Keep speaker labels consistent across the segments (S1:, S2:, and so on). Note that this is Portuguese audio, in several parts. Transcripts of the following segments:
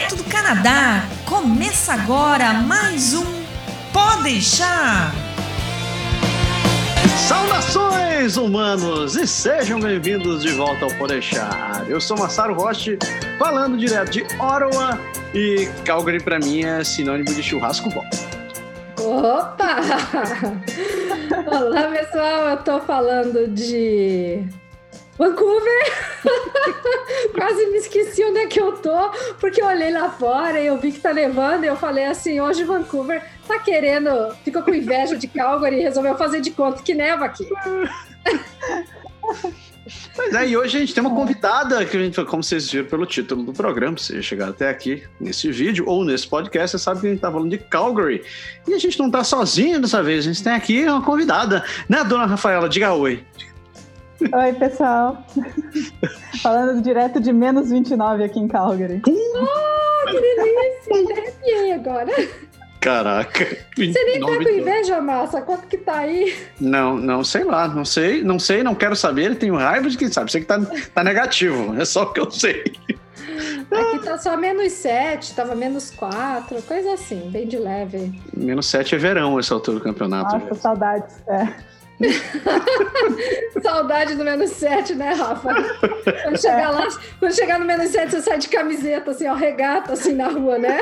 S1: direto do Canadá. Começa agora mais um Pode deixar.
S2: Saudações, humanos, e sejam bem-vindos de volta ao Podeixar. Eu sou Massaro Roche, falando direto de Ottawa, e Calgary para mim é sinônimo de churrasco bom.
S3: Opa! Olá, pessoal, eu tô falando de Vancouver! Quase me esqueci onde é que eu tô, porque eu olhei lá fora e eu vi que tá nevando e eu falei assim, hoje Vancouver tá querendo, ficou com inveja de Calgary e resolveu fazer de conta que neva aqui.
S2: Aí, é, hoje a gente tem uma convidada que a gente, como vocês viram pelo título do programa, se chegar até aqui nesse vídeo ou nesse podcast, você sabe que a gente tá falando de Calgary. E a gente não tá sozinho dessa vez, a gente tem aqui uma convidada, né, dona Rafaela? Diga oi.
S4: Oi, pessoal. Falando direto de menos 29 aqui em Calgary.
S3: Oh, que delícia! Arrepiei agora.
S2: Caraca.
S3: Você nem tá com inveja, Massa? Quanto que tá aí?
S2: Não, não sei lá. Não sei, não sei, não quero saber. Tenho raiva de quem sabe. Sei que tá, tá negativo. É só o que eu sei.
S3: Aqui tá só menos 7, tava menos 4, coisa assim, bem de leve.
S2: Menos 7 é verão essa altura do campeonato.
S4: Nossa, saudades. É.
S3: Saudade do menos 7, né, Rafa? Quando chegar é. lá, quando chegar no menos 7, você sai de camiseta, assim, ó, regata, assim, na rua, né?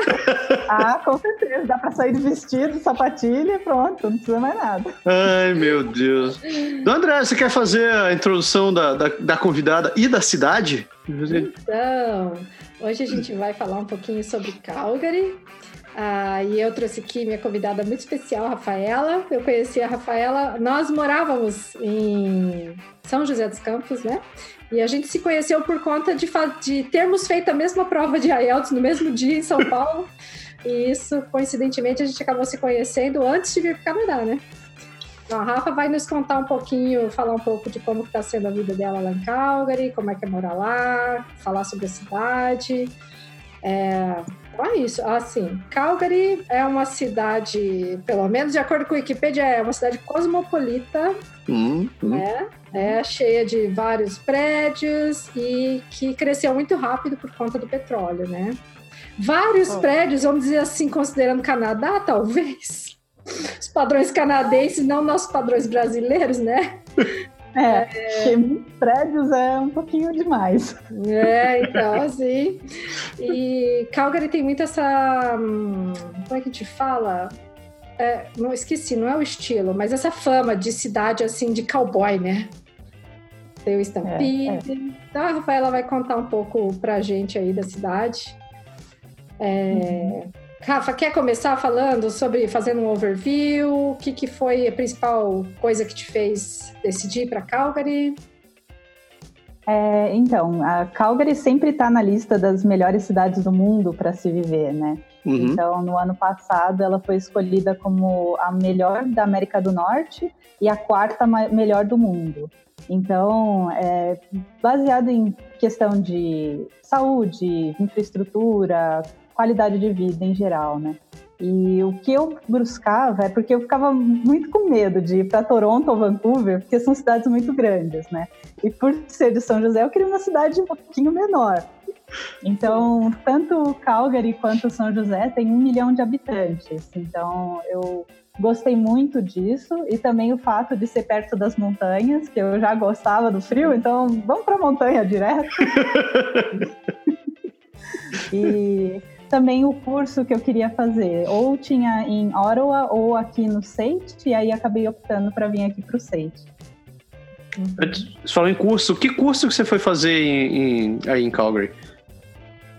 S4: Ah, com certeza. Dá pra sair de vestido, sapatilha e pronto, não precisa mais nada.
S2: Ai, meu Deus. Então, André, você quer fazer a introdução da, da, da convidada e da cidade?
S3: Então, hoje a gente vai falar um pouquinho sobre Calgary, ah, e eu trouxe aqui minha convidada muito especial, Rafaela. Eu conheci a Rafaela, nós morávamos em São José dos Campos, né? E a gente se conheceu por conta de, de termos feito a mesma prova de IELTS no mesmo dia em São Paulo. e isso, coincidentemente, a gente acabou se conhecendo antes de vir para o Canadá, né? Então, a Rafa vai nos contar um pouquinho, falar um pouco de como está sendo a vida dela lá em Calgary, como é que é morar lá, falar sobre a cidade. É, então é isso. Assim, Calgary é uma cidade, pelo menos de acordo com a Wikipedia, é uma cidade cosmopolita,
S2: uhum.
S3: né? É cheia de vários prédios e que cresceu muito rápido por conta do petróleo, né? Vários oh. prédios, vamos dizer assim, considerando Canadá, talvez. Os padrões canadenses, não nossos padrões brasileiros, né?
S4: É, é... prédios é um pouquinho demais.
S3: É, então, assim. E Calgary tem muito essa. Hum, como é que a gente fala? É, não esqueci, não é o estilo, mas essa fama de cidade assim de cowboy, né? Tem o Stampede. É, é. Então a Rafaela vai contar um pouco pra gente aí da cidade. É, uhum. Rafa, quer começar falando sobre, fazendo um overview? O que, que foi a principal coisa que te fez decidir para Calgary?
S4: É, então, a Calgary sempre está na lista das melhores cidades do mundo para se viver, né? Uhum. Então, no ano passado, ela foi escolhida como a melhor da América do Norte e a quarta melhor do mundo. Então, é, baseado em questão de saúde, infraestrutura, qualidade de vida em geral, né? E o que eu buscava é porque eu ficava muito com medo de ir para Toronto ou Vancouver, porque são cidades muito grandes, né? E por ser de São José, eu queria uma cidade um pouquinho menor. Então, tanto Calgary quanto São José tem um milhão de habitantes. Então, eu gostei muito disso e também o fato de ser perto das montanhas, que eu já gostava do frio, então vamos para a montanha direto. e também o curso que eu queria fazer. Ou tinha em Ottawa ou aqui no SAIT, e aí acabei optando para vir aqui para o SAIT.
S2: Você falou em curso, que curso que você foi fazer em, em, aí em Calgary?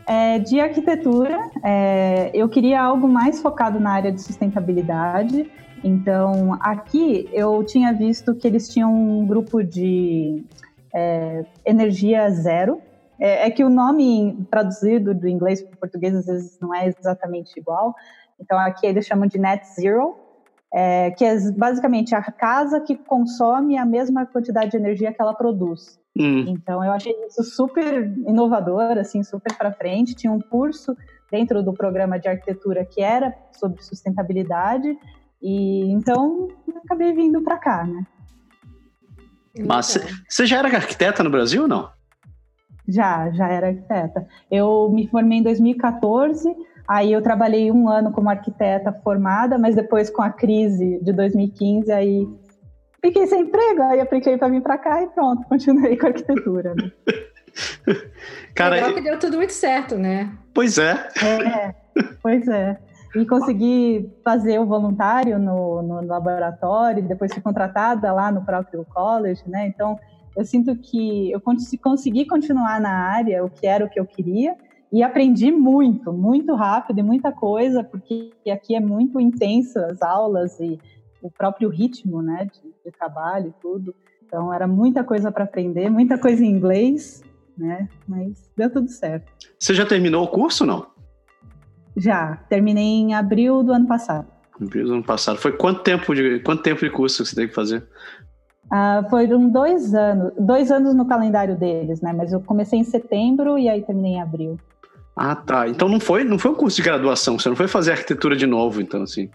S4: É, de arquitetura, é, eu queria algo mais focado na área de sustentabilidade. Então, aqui eu tinha visto que eles tinham um grupo de é, energia zero, é, é que o nome traduzido do inglês para o português às vezes não é exatamente igual. Então aqui eles chamam de net zero, é, que é basicamente a casa que consome a mesma quantidade de energia que ela produz. Hum. Então eu achei isso super inovador, assim, super para frente. Tinha um curso dentro do programa de arquitetura que era sobre sustentabilidade e então acabei vindo para cá, né?
S2: Mas você já era arquiteta no Brasil ou não?
S4: Já, já era arquiteta. Eu me formei em 2014, aí eu trabalhei um ano como arquiteta formada, mas depois com a crise de 2015, aí fiquei sem emprego, aí apliquei para vir para cá e pronto, continuei com a arquitetura. Né?
S3: Cara, Legal que deu tudo muito certo, né?
S2: Pois é.
S4: É, pois é. E consegui fazer o voluntário no, no laboratório, depois fui contratada lá no próprio college, né? Então, eu sinto que eu consegui continuar na área, o que era o que eu queria, e aprendi muito, muito rápido e muita coisa, porque aqui é muito intensa as aulas e o próprio ritmo, né, de, de trabalho e tudo. Então era muita coisa para aprender, muita coisa em inglês, né? Mas deu tudo certo.
S2: Você já terminou o curso, não?
S4: Já, terminei em abril do ano passado.
S2: Abril do ano passado. Foi quanto tempo de quanto tempo de curso você teve que fazer?
S4: Ah, foram dois anos, dois anos no calendário deles, né? Mas eu comecei em setembro e aí terminei em abril.
S2: Ah, tá. Então não foi, não foi um curso de graduação. Você não foi fazer arquitetura de novo, então assim?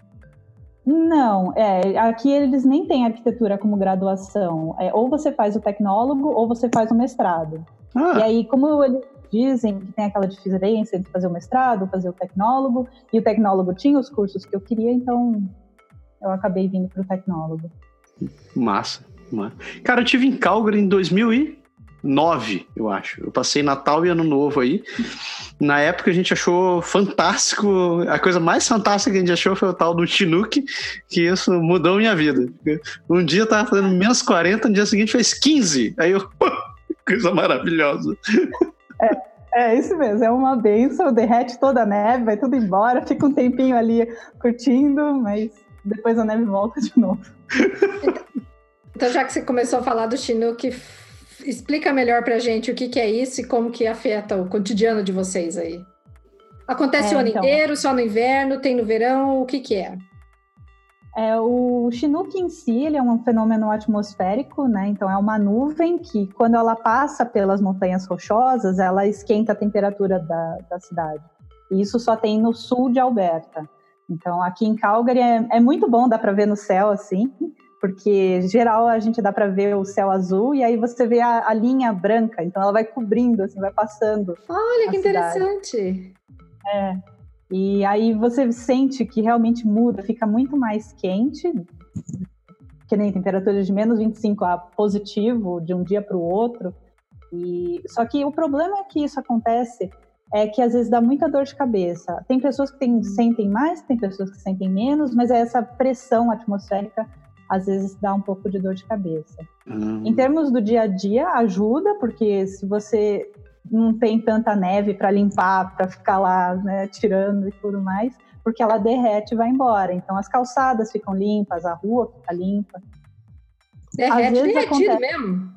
S4: Não, é, aqui eles nem têm arquitetura como graduação. É, ou você faz o tecnólogo ou você faz o mestrado. Ah. E aí, como eles dizem que tem aquela diferença entre fazer o mestrado, fazer o tecnólogo, e o tecnólogo tinha os cursos que eu queria, então eu acabei vindo para o tecnólogo.
S2: Massa. Cara, eu tive em Calgary em 2009, eu acho. Eu passei Natal e Ano Novo aí. Na época a gente achou fantástico, a coisa mais fantástica que a gente achou foi o tal do Chinook, que isso mudou minha vida. Um dia eu tava fazendo menos 40, no dia seguinte fez 15. Aí eu coisa maravilhosa.
S4: É, é isso mesmo, é uma benção, derrete toda a neve, vai tudo embora, fica um tempinho ali curtindo, mas depois a neve volta de novo.
S3: Então, já que você começou a falar do Chinook, explica melhor pra gente o que, que é isso e como que afeta o cotidiano de vocês aí. Acontece é, o ano então... inteiro, só no inverno, tem no verão, o que que é?
S4: É, o Chinook em si ele é um fenômeno atmosférico, né? Então é uma nuvem que, quando ela passa pelas montanhas rochosas, ela esquenta a temperatura da, da cidade. E isso só tem no sul de Alberta. Então aqui em Calgary é, é muito bom, dá para ver no céu assim, porque geral a gente dá para ver o céu azul e aí você vê a, a, linha branca, então ela vai cobrindo, assim, vai passando.
S3: Olha que cidade. interessante.
S4: É. E aí você sente que realmente muda, fica muito mais quente, que nem temperatura de menos 25 a positivo de um dia para o outro. E só que o problema é que isso acontece é que às vezes dá muita dor de cabeça. Tem pessoas que tem, sentem mais, tem pessoas que sentem menos, mas é essa pressão atmosférica às vezes dá um pouco de dor de cabeça. Uhum. Em termos do dia a dia, ajuda, porque se você não tem tanta neve para limpar, para ficar lá né, tirando e tudo mais, porque ela derrete e vai embora. Então as calçadas ficam limpas, a rua fica limpa.
S3: Derrete, derretido acontece... mesmo?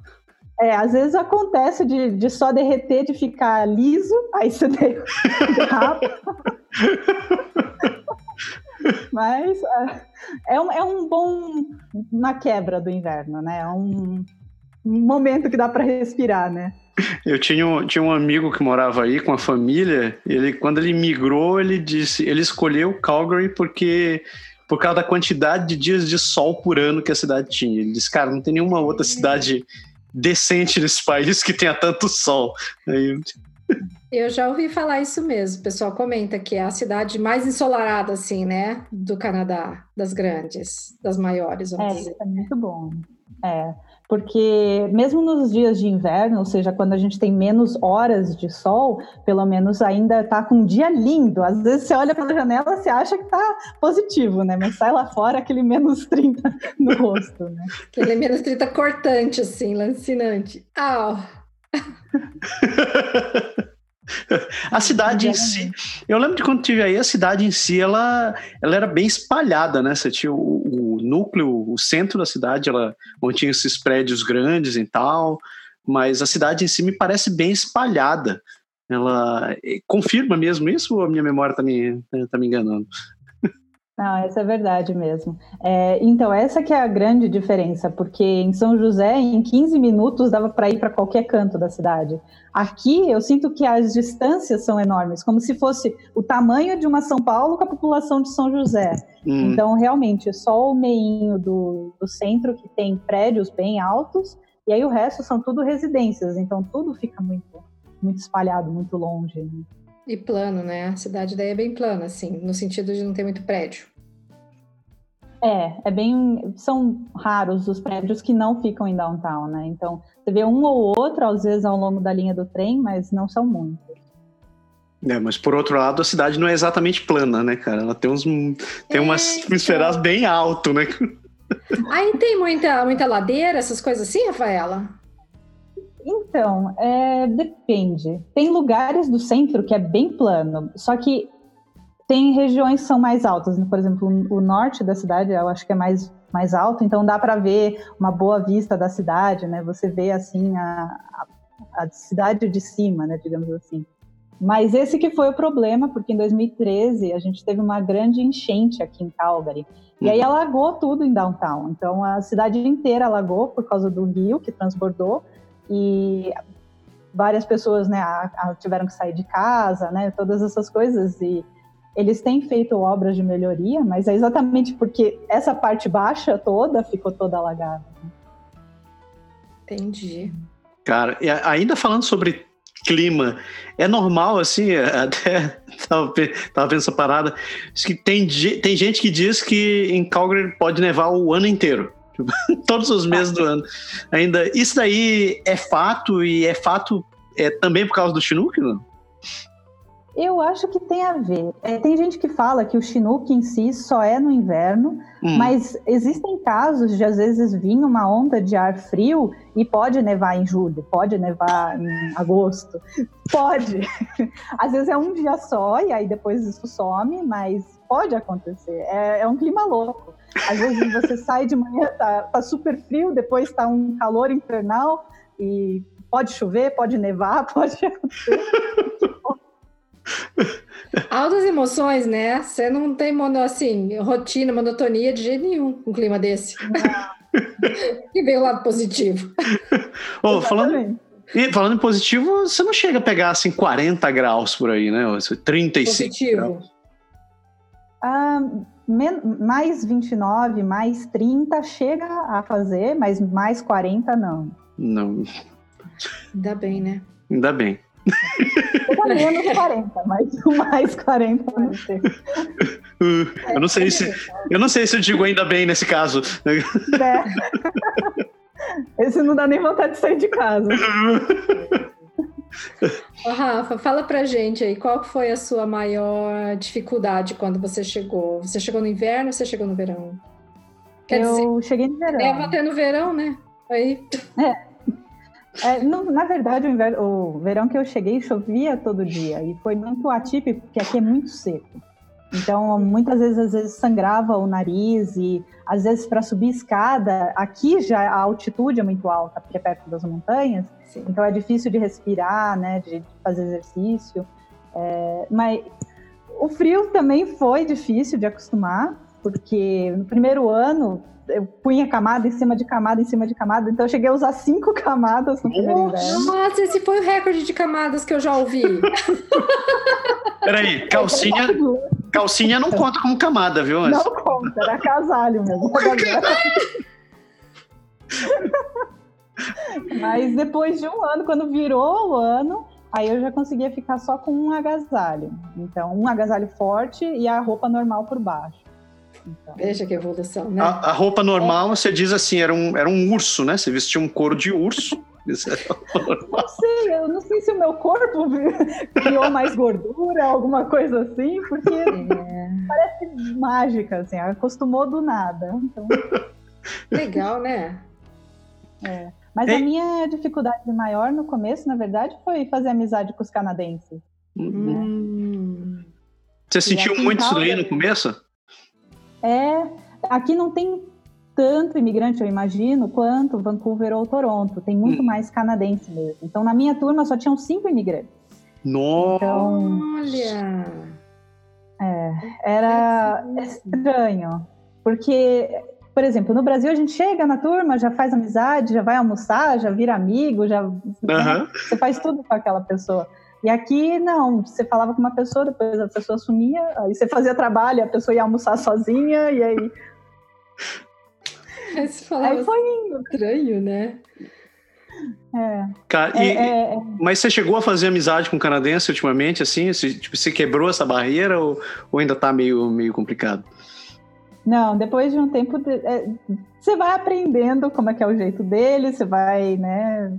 S4: É, às vezes acontece de, de só derreter, de ficar liso, aí você derrapa. Mas é, é, um, é um bom na quebra do inverno, né? É um, um momento que dá para respirar, né?
S2: Eu tinha um, tinha um amigo que morava aí com a família. Ele, quando ele migrou, ele disse, ele escolheu Calgary porque por causa da quantidade de dias de sol por ano que a cidade tinha. Ele disse, cara, não tem nenhuma outra cidade decente nesse país que tenha tanto sol. Aí...
S3: Eu já ouvi falar isso mesmo. O pessoal comenta que é a cidade mais ensolarada, assim, né, do Canadá, das grandes, das maiores, vamos
S4: é,
S3: dizer.
S4: É muito bom. É porque mesmo nos dias de inverno, ou seja, quando a gente tem menos horas de sol, pelo menos ainda está com um dia lindo. Às vezes você olha pela janela, você acha que está positivo, né? Mas sai lá fora aquele menos 30 no rosto, né?
S3: Aquele menos 30 cortante, assim, lancinante. Au!
S2: a cidade em si, eu lembro de quando tive aí, a cidade em si, ela, ela era bem espalhada, né? Você tinha o, o núcleo, o centro da cidade, ela onde tinha esses prédios grandes e tal, mas a cidade em si me parece bem espalhada. Ela eh, confirma mesmo isso ou a minha memória está me, tá me enganando?
S4: Não, essa é verdade mesmo. É, então, essa que é a grande diferença, porque em São José, em 15 minutos, dava para ir para qualquer canto da cidade. Aqui, eu sinto que as distâncias são enormes, como se fosse o tamanho de uma São Paulo com a população de São José. Hum. Então, realmente, só o meinho do, do centro que tem prédios bem altos, e aí o resto são tudo residências, então tudo fica muito muito espalhado, muito longe. Né?
S3: E plano, né? A cidade daí é bem plana, assim, no sentido de não ter muito prédio.
S4: É, é bem. São raros os prédios que não ficam em downtown, né? Então, você vê um ou outro, às vezes, ao longo da linha do trem, mas não são muitos.
S2: É, mas por outro lado, a cidade não é exatamente plana, né, cara? Ela tem uns. Tem é, umas então... esferas bem alto, né?
S3: Aí tem muita, muita ladeira, essas coisas assim, Rafaela?
S4: Então, é, depende. Tem lugares do centro que é bem plano, só que tem regiões que são mais altas. Né? Por exemplo, o norte da cidade eu acho que é mais, mais alto, então dá para ver uma boa vista da cidade, né? Você vê assim a, a, a cidade de cima, né? Digamos assim. Mas esse que foi o problema, porque em 2013 a gente teve uma grande enchente aqui em Calgary. E aí uhum. alagou tudo em downtown. Então a cidade inteira alagou por causa do rio que transbordou e várias pessoas, né, tiveram que sair de casa, né, todas essas coisas e eles têm feito obras de melhoria, mas é exatamente porque essa parte baixa toda ficou toda alagada.
S3: Entendi.
S2: Cara, e ainda falando sobre clima, é normal, assim, até tava, tava vendo essa parada, que tem, tem gente que diz que em Calgary pode nevar o ano inteiro. todos os meses do ano. Ainda, isso daí é fato e é fato é, também por causa do Chinook, não?
S4: Eu acho que tem a ver. É, tem gente que fala que o Chinook em si só é no inverno, hum. mas existem casos de às vezes vir uma onda de ar frio e pode nevar em julho, pode nevar em agosto, pode. Às vezes é um dia só e aí depois isso some, mas pode acontecer. É, é um clima louco. Às vezes você sai de manhã, tá, tá super frio, depois tá um calor infernal e pode chover, pode nevar, pode acontecer.
S3: Altas emoções, né? Você não tem mono, assim, rotina, monotonia de jeito nenhum um clima desse. e vem o lado positivo.
S2: oh, falando, e falando em positivo, você não chega a pegar assim 40 graus por aí, né? 35 positivo. graus.
S4: Ah, mais 29, mais 30 chega a fazer, mas mais 40 não.
S2: Não.
S3: Ainda bem, né?
S2: Ainda bem.
S4: menos 40, mas mais 40 não sei.
S2: Eu não sei se eu não sei se eu digo ainda bem nesse caso.
S4: É. Esse não dá nem vontade de sair de casa.
S3: Ô, Rafa, fala pra gente aí, qual foi a sua maior dificuldade quando você chegou? Você chegou no inverno ou você chegou no verão?
S4: Quer eu dizer, cheguei no verão.
S3: É, até no verão, né? Aí...
S4: É. É, na verdade, o, inverno, o verão que eu cheguei chovia todo dia e foi muito atípico, porque aqui é muito seco. Então, muitas vezes, às vezes sangrava o nariz e às vezes para subir escada, aqui já a altitude é muito alta, porque é perto das montanhas, Sim. então é difícil de respirar, né, de fazer exercício. É, mas o frio também foi difícil de acostumar, porque no primeiro ano eu punha camada em cima de camada em cima de camada, então eu cheguei a usar cinco camadas no primeiro inverno.
S3: Nossa, esse foi o recorde de camadas que eu já ouvi.
S2: Peraí, calcinha, calcinha não conta como camada, viu?
S4: Não conta, era casalho mesmo. Mas depois de um ano, quando virou o ano, aí eu já conseguia ficar só com um agasalho. Então, um agasalho forte e a roupa normal por baixo.
S3: Então, Veja que evolução, né?
S2: A, a roupa normal, é. você diz assim, era um, era um urso, né? Você vestia um couro de urso.
S4: Não sei, eu não sei se o meu corpo criou mais gordura, alguma coisa assim, porque é. parece mágica, assim, acostumou do nada. Então...
S3: Legal, né?
S4: É. Mas Ei. a minha dificuldade maior no começo, na verdade, foi fazer amizade com os canadenses.
S2: Hum. Né? Você sentiu muito isso daí no começo?
S4: É, aqui não tem tanto imigrante, eu imagino, quanto Vancouver ou Toronto. Tem muito hum. mais canadense mesmo. Então, na minha turma só tinham cinco imigrantes.
S2: Nossa! Então,
S3: Olha!
S4: É, era estranho. Porque, por exemplo, no Brasil a gente chega na turma, já faz amizade, já vai almoçar, já vira amigo, já uhum. né? você faz tudo com aquela pessoa. E aqui, não, você falava com uma pessoa, depois a pessoa sumia, aí você fazia trabalho, a pessoa ia almoçar sozinha, e aí.
S3: Você falava aí foi indo. Estranho, né?
S4: É.
S2: Cara,
S4: é,
S2: e,
S4: é, é.
S2: Mas você chegou a fazer amizade com canadense ultimamente, assim? Você, tipo, você quebrou essa barreira ou, ou ainda tá meio, meio complicado?
S4: Não, depois de um tempo, é, você vai aprendendo como é que é o jeito dele, você vai, né,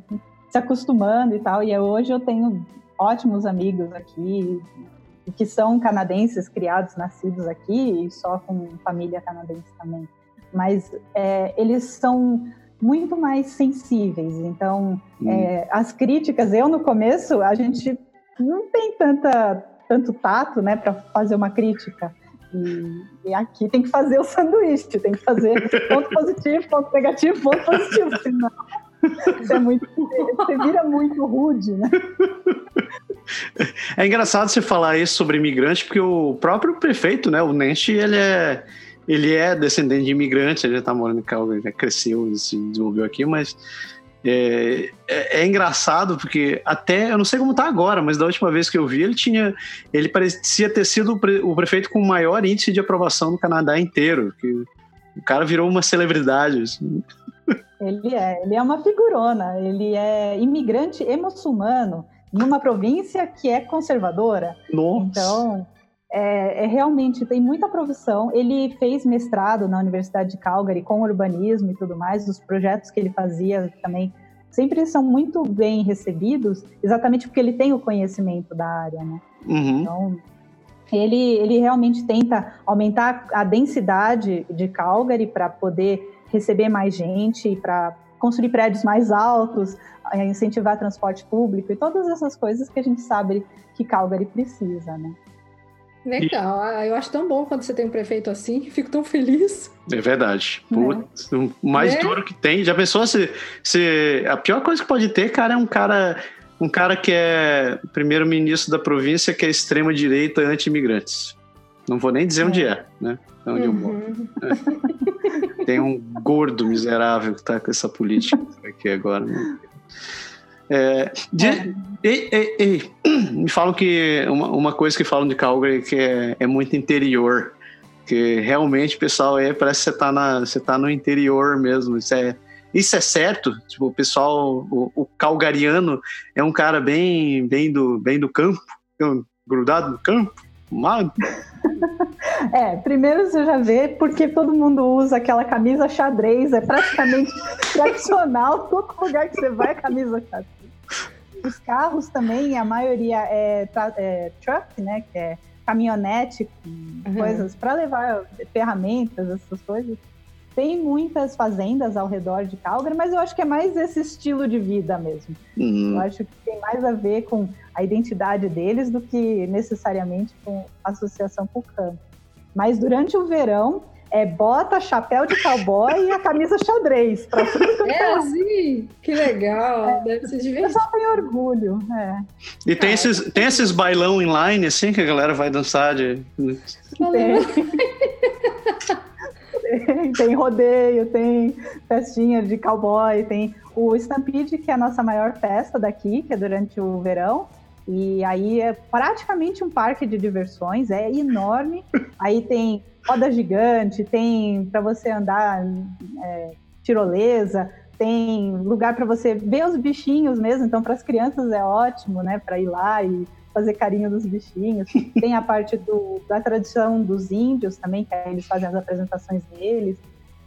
S4: se acostumando e tal. E hoje eu tenho ótimos amigos aqui, que são canadenses, criados, nascidos aqui, e só com família canadense também. Mas é, eles são muito mais sensíveis. Então, hum. é, as críticas, eu no começo, a gente não tem tanta, tanto tato né, para fazer uma crítica. E, e, aqui tem que fazer o sanduíche, tem que fazer ponto positivo, ponto negativo, ponto positivo, senão você, é muito, você vira muito rude, né?
S2: É engraçado você falar isso sobre imigrante, porque o próprio prefeito, né, o Nenche, ele é, ele é descendente de imigrante, ele já tá morando em Calgary, já cresceu e se desenvolveu aqui, mas é, é, é, engraçado porque até eu não sei como tá agora, mas da última vez que eu vi ele tinha, ele parecia ter sido o, pre, o prefeito com o maior índice de aprovação no Canadá inteiro. Que o cara virou uma celebridade. Assim.
S4: Ele é, ele é uma figurona. Ele é imigrante e muçulmano numa província que é conservadora.
S2: Nossa.
S4: Então é, é, realmente tem muita profissão. Ele fez mestrado na Universidade de Calgary com urbanismo e tudo mais. Os projetos que ele fazia também sempre são muito bem recebidos, exatamente porque ele tem o conhecimento da área, né?
S2: Uhum.
S4: Então ele, ele realmente tenta aumentar a densidade de Calgary para poder receber mais gente, para construir prédios mais altos, incentivar transporte público e todas essas coisas que a gente sabe que Calgary precisa, né?
S3: Legal, ah, eu acho tão bom quando você tem um prefeito assim, fico tão feliz.
S2: É verdade. É. Putz, o mais é. duro que tem. Já pensou se, se. A pior coisa que pode ter, cara, é um cara. Um cara que é primeiro-ministro da província, que é extrema-direita anti-imigrantes. Não vou nem dizer é. onde é, né? É onde uhum. eu moro. É. Tem um gordo miserável que tá com essa política aqui agora. Né? É, de, é. e, e, e, me falam que uma, uma, coisa que falam de Calgary que é, é muito interior, que realmente pessoal é parece que você tá na você tá no interior mesmo. Isso é isso é certo. Tipo o pessoal o, o calgariano é um cara bem bem do bem do campo, grudado no campo, mal.
S4: É, primeiro você já vê porque todo mundo usa aquela camisa xadrez, é praticamente tradicional, todo lugar que você vai, camisa xadrez. Os carros também, a maioria é, é truck, né? Que é caminhonete com uhum. coisas para levar ferramentas, essas coisas. Tem muitas fazendas ao redor de Calgary, mas eu acho que é mais esse estilo de vida mesmo. Uhum. Eu acho que tem mais a ver com a identidade deles do que necessariamente com associação com o campo. Mas durante o verão, é bota, chapéu de cowboy e a camisa xadrez. Pra tudo
S3: é assim? Que legal. É, Deve ser divertido. Eu
S4: só tenho orgulho. É.
S2: E tem, é. esses, tem esses bailão inline, assim, que a galera vai dançar de...
S4: Tem. tem, tem rodeio, tem festinha de cowboy, tem o Stampede, que é a nossa maior festa daqui, que é durante o verão. E aí é praticamente um parque de diversões, é enorme. Aí tem roda gigante, tem para você andar é, tirolesa, tem lugar para você ver os bichinhos mesmo. Então, para as crianças é ótimo, né? Para ir lá e fazer carinho dos bichinhos. Tem a parte do, da tradição dos índios também, que eles fazem as apresentações deles.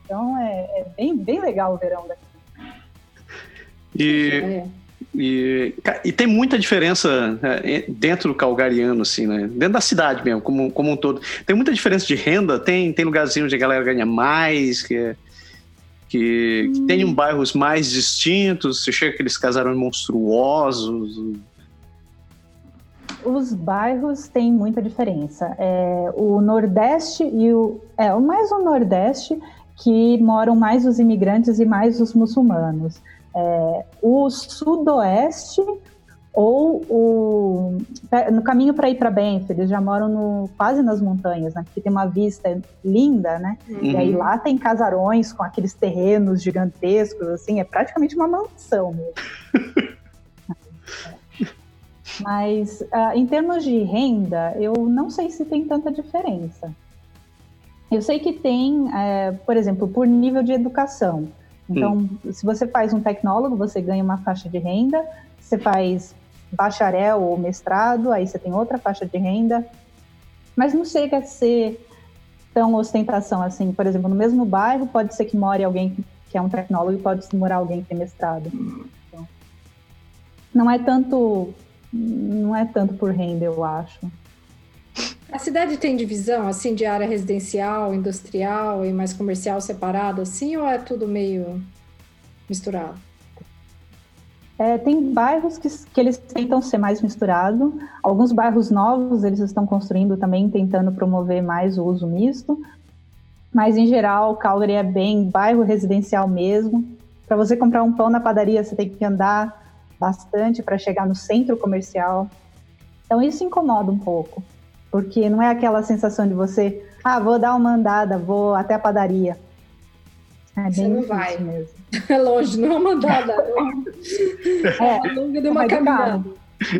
S4: Então, é, é bem, bem legal o verão daqui.
S2: E. É. E, e, tem muita diferença né, dentro do calgariano, assim, né? Dentro da cidade mesmo, como, como um todo. Tem muita diferença de renda, tem, tem lugarzinhos onde a galera ganha mais, que, que, hum. que tem um bairros mais distintos, você chega aqueles casarões monstruosos.
S4: Os bairros têm muita diferença. É, o Nordeste e o. É, mais o Nordeste que moram mais os imigrantes e mais os muçulmanos é, o sudoeste ou o, no caminho para ir para Banff, eles já moram no, quase nas montanhas, né? Porque tem uma vista linda, né? Uhum. E aí lá tem casarões com aqueles terrenos gigantescos, assim, é praticamente uma mansão mesmo. Mas uh, em termos de renda, eu não sei se tem tanta diferença. Eu sei que tem, uh, por exemplo, por nível de educação. Então, hum. se você faz um tecnólogo, você ganha uma faixa de renda. Você faz bacharel ou mestrado, aí você tem outra faixa de renda. Mas não chega a ser tão ostentação assim. Por exemplo, no mesmo bairro, pode ser que more alguém que é um tecnólogo e pode morar alguém que tem mestrado. Então, não é tanto não é tanto por renda, eu acho.
S3: A cidade tem divisão, assim, de área residencial, industrial e mais comercial separado, assim, ou é tudo meio misturado?
S4: É, tem bairros que, que eles tentam ser mais misturado. Alguns bairros novos eles estão construindo também, tentando promover mais o uso misto. Mas, em geral, Calgary é bem bairro residencial mesmo. Para você comprar um pão na padaria, você tem que andar bastante para chegar no centro comercial. Então, isso incomoda um pouco porque não é aquela sensação de você, ah, vou dar uma andada, vou até a padaria.
S3: É você não vai. Mesmo. É longe, não é uma andada. É, é longa de uma caminhada.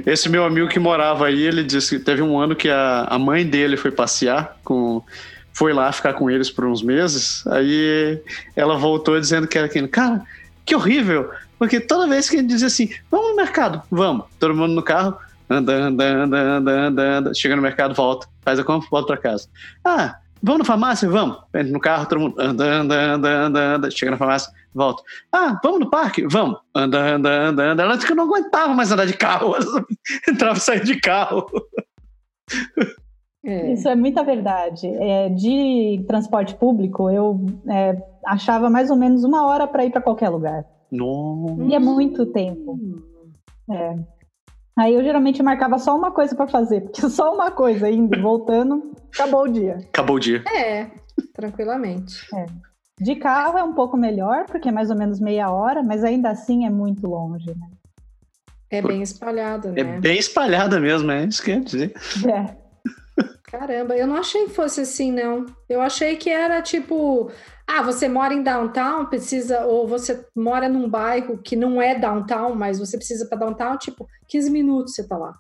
S2: Esse meu amigo que morava aí, ele disse que teve um ano que a, a mãe dele foi passear com foi lá ficar com eles por uns meses. Aí ela voltou dizendo que era aquilo, cara, que horrível, porque toda vez que ele dizia assim, vamos no mercado, vamos, todo mundo no carro, anda, anda, anda, anda, anda, anda, chega no mercado, volta, faz a compra, volta para casa. Ah, vamos na farmácia? Vamos. Entra no carro, todo mundo anda, anda, anda, anda, anda, chega na farmácia, volta. Ah, vamos no parque? Vamos. Anda, anda, anda, anda. Ela disse que eu não aguentava mais andar de carro, entrava e saía de carro.
S4: É. Isso é muita verdade. É, de transporte público, eu é, achava mais ou menos uma hora para ir para qualquer lugar.
S2: Nossa.
S4: E é muito tempo. É. Aí eu geralmente marcava só uma coisa para fazer, porque só uma coisa indo voltando, acabou o dia.
S2: Acabou o dia.
S3: É, tranquilamente.
S4: É. De carro é um pouco melhor, porque é mais ou menos meia hora, mas ainda assim é muito longe, né?
S3: É bem espalhada, né?
S2: É bem espalhada mesmo, é isso que eu ia dizer.
S3: É. Caramba, eu não achei que fosse assim, não. Eu achei que era tipo, ah, você mora em downtown, precisa, ou você mora num bairro que não é downtown, mas você precisa para downtown, tipo, 15 minutos você tá lá.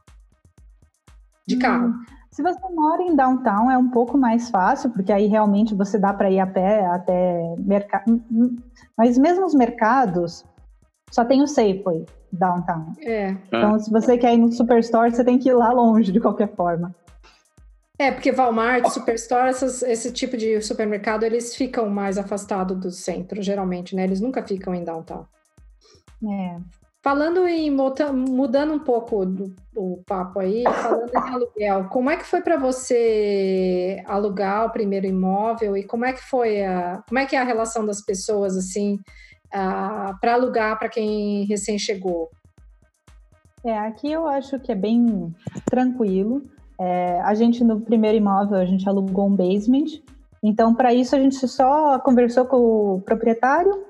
S3: De carro. Hum,
S4: se você mora em downtown, é um pouco mais fácil, porque aí realmente você dá para ir a pé até mercado. Hum, hum, mas mesmo os mercados, só tem o Safeway downtown.
S3: É.
S4: Então, se você quer ir no Superstore, você tem que ir lá longe, de qualquer forma.
S3: É, porque Walmart, Superstore, essas, esse tipo de supermercado, eles ficam mais afastados do centro, geralmente, né? Eles nunca ficam em downtown.
S4: É.
S3: Falando em mudando um pouco do, o papo aí, falando em aluguel, como é que foi para você alugar o primeiro imóvel e como é que foi a, como é que é a relação das pessoas assim para alugar para quem recém chegou?
S4: É, aqui eu acho que é bem tranquilo. É, a gente, no primeiro imóvel, a gente alugou um basement. Então, para isso, a gente só conversou com o proprietário,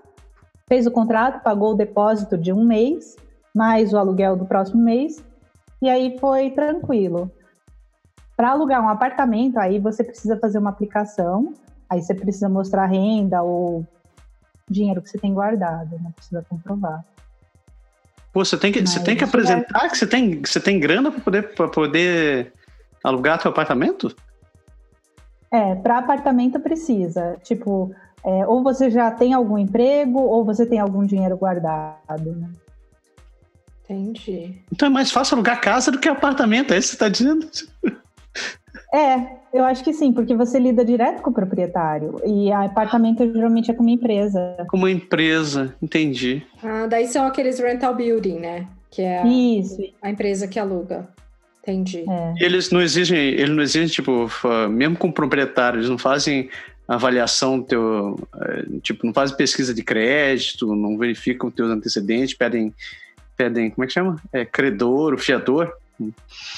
S4: fez o contrato, pagou o depósito de um mês, mais o aluguel do próximo mês, e aí foi tranquilo. Para alugar um apartamento, aí você precisa fazer uma aplicação, aí você precisa mostrar renda ou dinheiro que você tem guardado, não precisa comprovar.
S2: Pô, você tem que, você tem que apresentar que você tem, você tem grana para poder, poder alugar teu apartamento?
S4: É, para apartamento precisa. Tipo, é, ou você já tem algum emprego, ou você tem algum dinheiro guardado, né?
S3: Entendi.
S2: Então é mais fácil alugar casa do que apartamento, é isso que você está dizendo?
S4: É, eu acho que sim, porque você lida direto com o proprietário. E apartamento geralmente é com uma empresa.
S2: Com uma empresa, entendi.
S3: Ah, daí são aqueles rental building, né? Que é a,
S4: Isso.
S3: a empresa que aluga. Entendi. É.
S2: E eles não exigem, eles não exigem, tipo, mesmo com o proprietário, eles não fazem avaliação do teu, eh, tipo, não fazem pesquisa de crédito, não verificam teus antecedentes, pedem, pedem, como é que chama? É, credor, o fiador?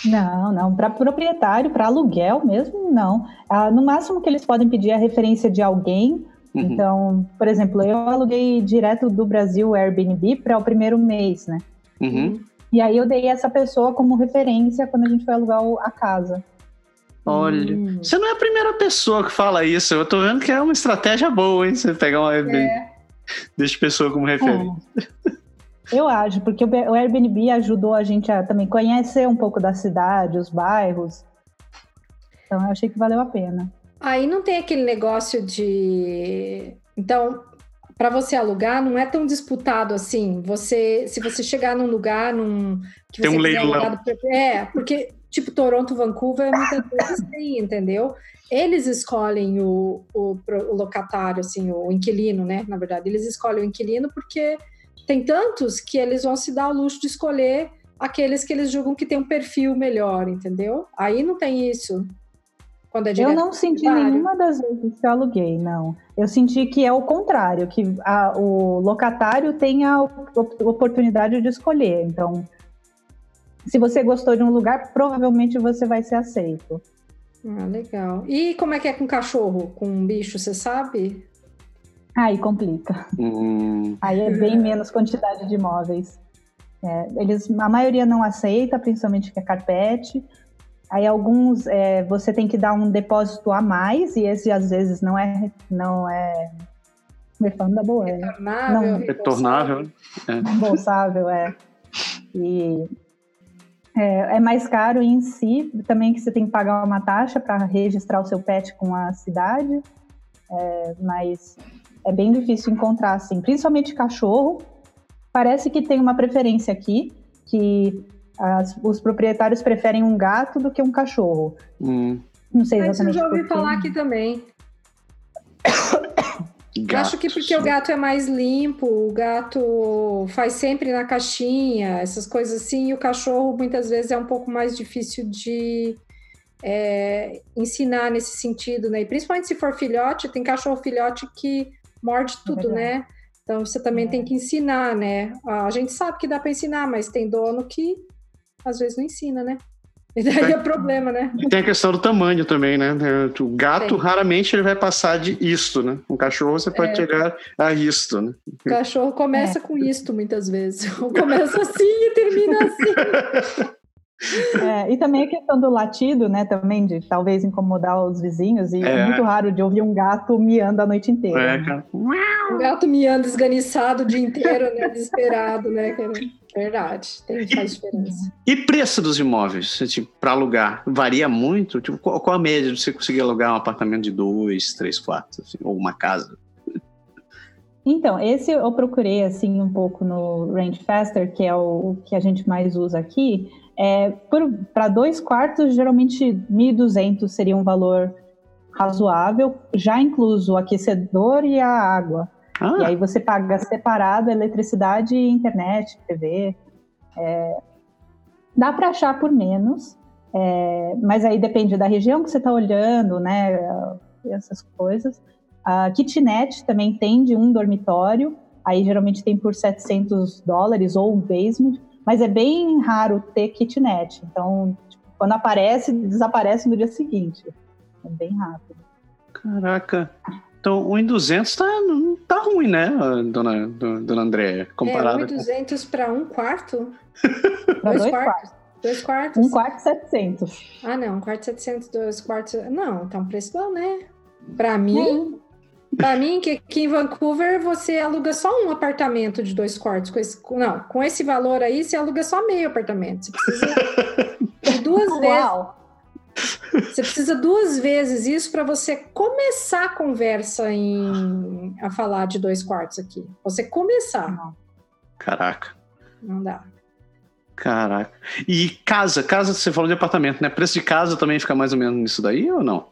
S4: Não, não. Para proprietário, para aluguel mesmo, não. Ah, no máximo que eles podem pedir é a referência de alguém. Uhum. Então, por exemplo, eu aluguei direto do Brasil Airbnb para o primeiro mês, né?
S2: Uhum.
S4: E aí eu dei essa pessoa como referência quando a gente foi alugar a casa.
S2: Olha, hum. você não é a primeira pessoa que fala isso. Eu tô vendo que é uma estratégia boa, hein? Você pegar um Airbnb, é. deixa a pessoa como referência. É.
S4: Eu acho, porque o Airbnb ajudou a gente a também conhecer um pouco da cidade, os bairros. Então eu achei que valeu a pena.
S3: Aí não tem aquele negócio de. Então, para você alugar não é tão disputado assim. Você, se você chegar num lugar num
S2: que tem um leilão.
S3: é, porque tipo Toronto, Vancouver, muitas vezes tem, entendeu? Eles escolhem o, o, o locatário, assim, o inquilino, né? Na verdade, eles escolhem o inquilino porque tem tantos que eles vão se dar o luxo de escolher aqueles que eles julgam que tem um perfil melhor, entendeu? Aí não tem isso.
S4: Quando é eu não senti nenhuma das vezes que eu aluguei, não. Eu senti que é o contrário, que a, o locatário tem a oportunidade de escolher. Então, se você gostou de um lugar, provavelmente você vai ser aceito.
S3: Ah, legal. E como é que é com cachorro, com um bicho, você sabe?
S4: Aí complica. Hum. Aí é bem menos quantidade de imóveis. É, eles, a maioria não aceita, principalmente que é carpete. Aí alguns é, você tem que dar um depósito a mais e esse às vezes não é não é refundable,
S3: é retornável, não,
S2: retornável,
S4: é. é. E é, é, mais caro em si, também que você tem que pagar uma taxa para registrar o seu pet com a cidade, é, mas é bem difícil encontrar, assim, principalmente cachorro. Parece que tem uma preferência aqui, que as, os proprietários preferem um gato do que um cachorro.
S2: Hum.
S3: Não sei exatamente. Mas eu já ouvi falar aqui também. Eu acho que porque o gato é mais limpo, o gato faz sempre na caixinha, essas coisas assim, e o cachorro muitas vezes é um pouco mais difícil de é, ensinar nesse sentido, né? E principalmente se for filhote, tem cachorro filhote que morde é tudo, é né? Então você também é. tem que ensinar, né? A gente sabe que dá para ensinar, mas tem dono que às vezes não ensina, né? E daí é problema, né?
S2: E tem a questão do tamanho também, né? O gato, raramente, ele vai passar de isto, né? Um cachorro, você pode é. chegar a isto, né?
S3: O cachorro começa é. com isto, muitas vezes. começa assim e termina assim.
S4: É, e também a questão do latido, né? Também de talvez incomodar os vizinhos. E é, é muito raro de ouvir um gato miando a noite inteira. É,
S3: né? Um gato miando esganiçado o dia inteiro, né? Desesperado, né? Verdade, tem faz diferença.
S2: E preço dos imóveis, tipo, para alugar, varia muito? Tipo, qual, qual, a média de você conseguir alugar um apartamento de dois, três quartos, assim, ou uma casa?
S4: Então, esse eu procurei assim um pouco no Range Faster, que é o que a gente mais usa aqui. É, para dois quartos, geralmente 1.200 seria um valor razoável, já incluso o aquecedor e a água. Ah. E aí você paga separado eletricidade internet, TV. É, dá para achar por menos, é, mas aí depende da região que você está olhando, né? Essas coisas. A kitnet também tem de um dormitório, aí geralmente tem por 700 dólares ou um basement, mas é bem raro ter kitnet. Então, tipo, quando aparece, desaparece no dia seguinte. É bem rápido.
S2: Caraca. Então, o 1.200 tá, não tá ruim, né, dona, dona Andréia?
S3: Comparado é, 1.200 para um quarto?
S4: dois, dois quartos. quartos.
S3: Dois quartos?
S4: Um quarto 700.
S3: Ah, não, um quarto 700, dois quartos... Não, tá um preço bom, né? Para mim, para mim, que aqui em Vancouver você aluga só um apartamento de dois quartos. Com esse, não, com esse valor aí, você aluga só meio apartamento. Você precisa de duas Uau. vezes. Você precisa duas vezes isso para você começar a conversa em a falar de dois quartos aqui. Você começar.
S2: Caraca.
S3: Não dá.
S2: Caraca. E casa, casa, você falou de apartamento, né? Preço de casa também fica mais ou menos nisso daí ou não?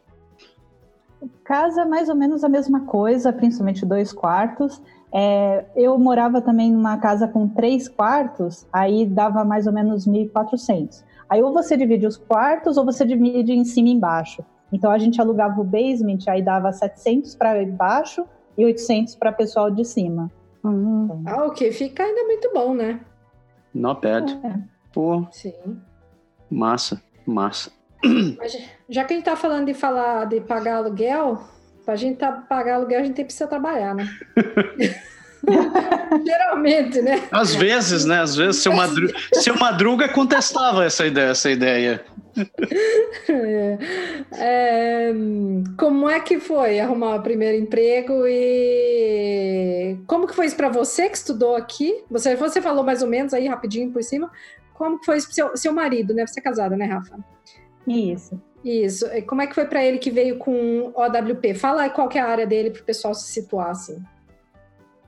S4: Casa, mais ou menos a mesma coisa, principalmente dois quartos. É, eu morava também numa casa com três quartos, aí dava mais ou menos 1.400. Aí ou você divide os quartos ou você divide em cima e embaixo. Então a gente alugava o basement, aí dava 700 para embaixo e 800 para pessoal de cima.
S3: Uhum. Ah, o que fica ainda muito bom, né?
S2: Not bad. É. Pô.
S3: Sim.
S2: Massa, massa.
S3: Mas, já que a gente tá falando de falar de pagar aluguel, pra gente tá, pagar aluguel, a gente precisa trabalhar, né? Geralmente, né?
S2: Às vezes, né? Às vezes, seu, Madru... seu Madruga contestava essa ideia. Essa ideia.
S3: É. É, como é que foi arrumar o primeiro emprego e como que foi isso para você que estudou aqui? Você, você falou mais ou menos aí rapidinho por cima. Como que foi isso pro seu, seu marido, né? Você é casada, né, Rafa?
S4: Isso.
S3: Isso. Como é que foi para ele que veio com OWP? Fala aí qual que é a área dele para o pessoal se situar assim.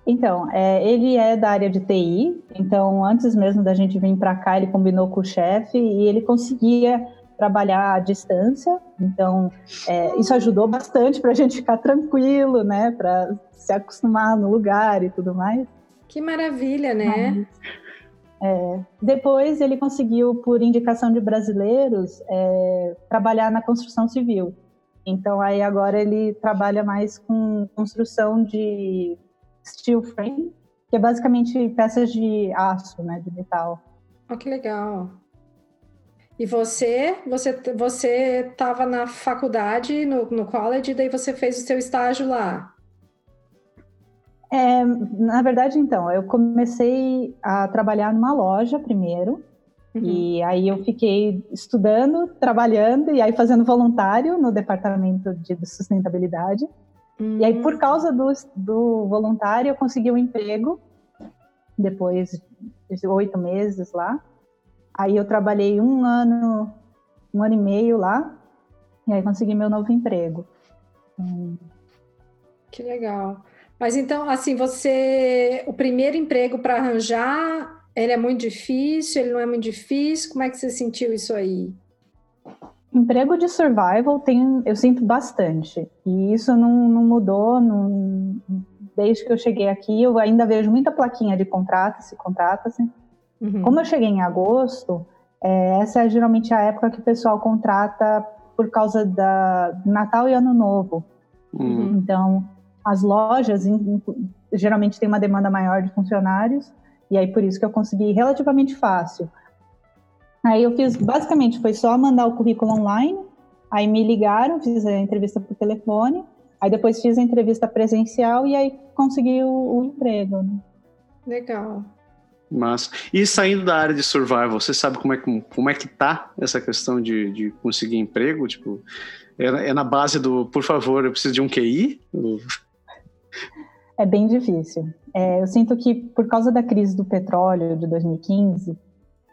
S4: Então, é, ele é da área de TI, então antes mesmo da gente vir para cá, ele combinou com o chefe e ele conseguia trabalhar à distância, então é, isso ajudou bastante para a gente ficar tranquilo, né, para se acostumar no lugar e tudo mais.
S3: Que maravilha, né? Mas,
S4: é, depois ele conseguiu, por indicação de brasileiros, é, trabalhar na construção civil. Então aí agora ele trabalha mais com construção de steel frame, que é basicamente peças de aço, né, de metal.
S3: Oh, que legal. E você, você, você estava na faculdade, no, no college, e daí você fez o seu estágio lá?
S4: É, na verdade, então, eu comecei a trabalhar numa loja primeiro, uhum. e aí eu fiquei estudando, trabalhando, e aí fazendo voluntário no departamento de sustentabilidade. Uhum. E aí, por hum. causa do, do voluntário, eu consegui um emprego, depois de oito meses lá. Aí eu trabalhei um ano, um ano e meio lá, e aí consegui meu novo emprego.
S3: Que legal. Mas então, assim, você, o primeiro emprego para arranjar, ele é muito difícil, ele não é muito difícil? Como é que você sentiu isso aí?
S4: Emprego de survival tem, eu sinto bastante. E isso não, não mudou não, desde que eu cheguei aqui. Eu ainda vejo muita plaquinha de contrata-se, contrata-se. Uhum. Como eu cheguei em agosto, é, essa é geralmente a época que o pessoal contrata por causa da Natal e Ano Novo. Uhum. Então, as lojas em, geralmente têm uma demanda maior de funcionários, e aí por isso que eu consegui relativamente fácil. Aí eu fiz, basicamente, foi só mandar o currículo online, aí me ligaram, fiz a entrevista por telefone, aí depois fiz a entrevista presencial e aí consegui o, o emprego. Né?
S3: Legal.
S2: Mas e saindo da área de survival, você sabe como é que como é que tá essa questão de, de conseguir emprego? Tipo, é, é na base do, por favor, eu preciso de um QI?
S4: É bem difícil. É, eu sinto que por causa da crise do petróleo de 2015,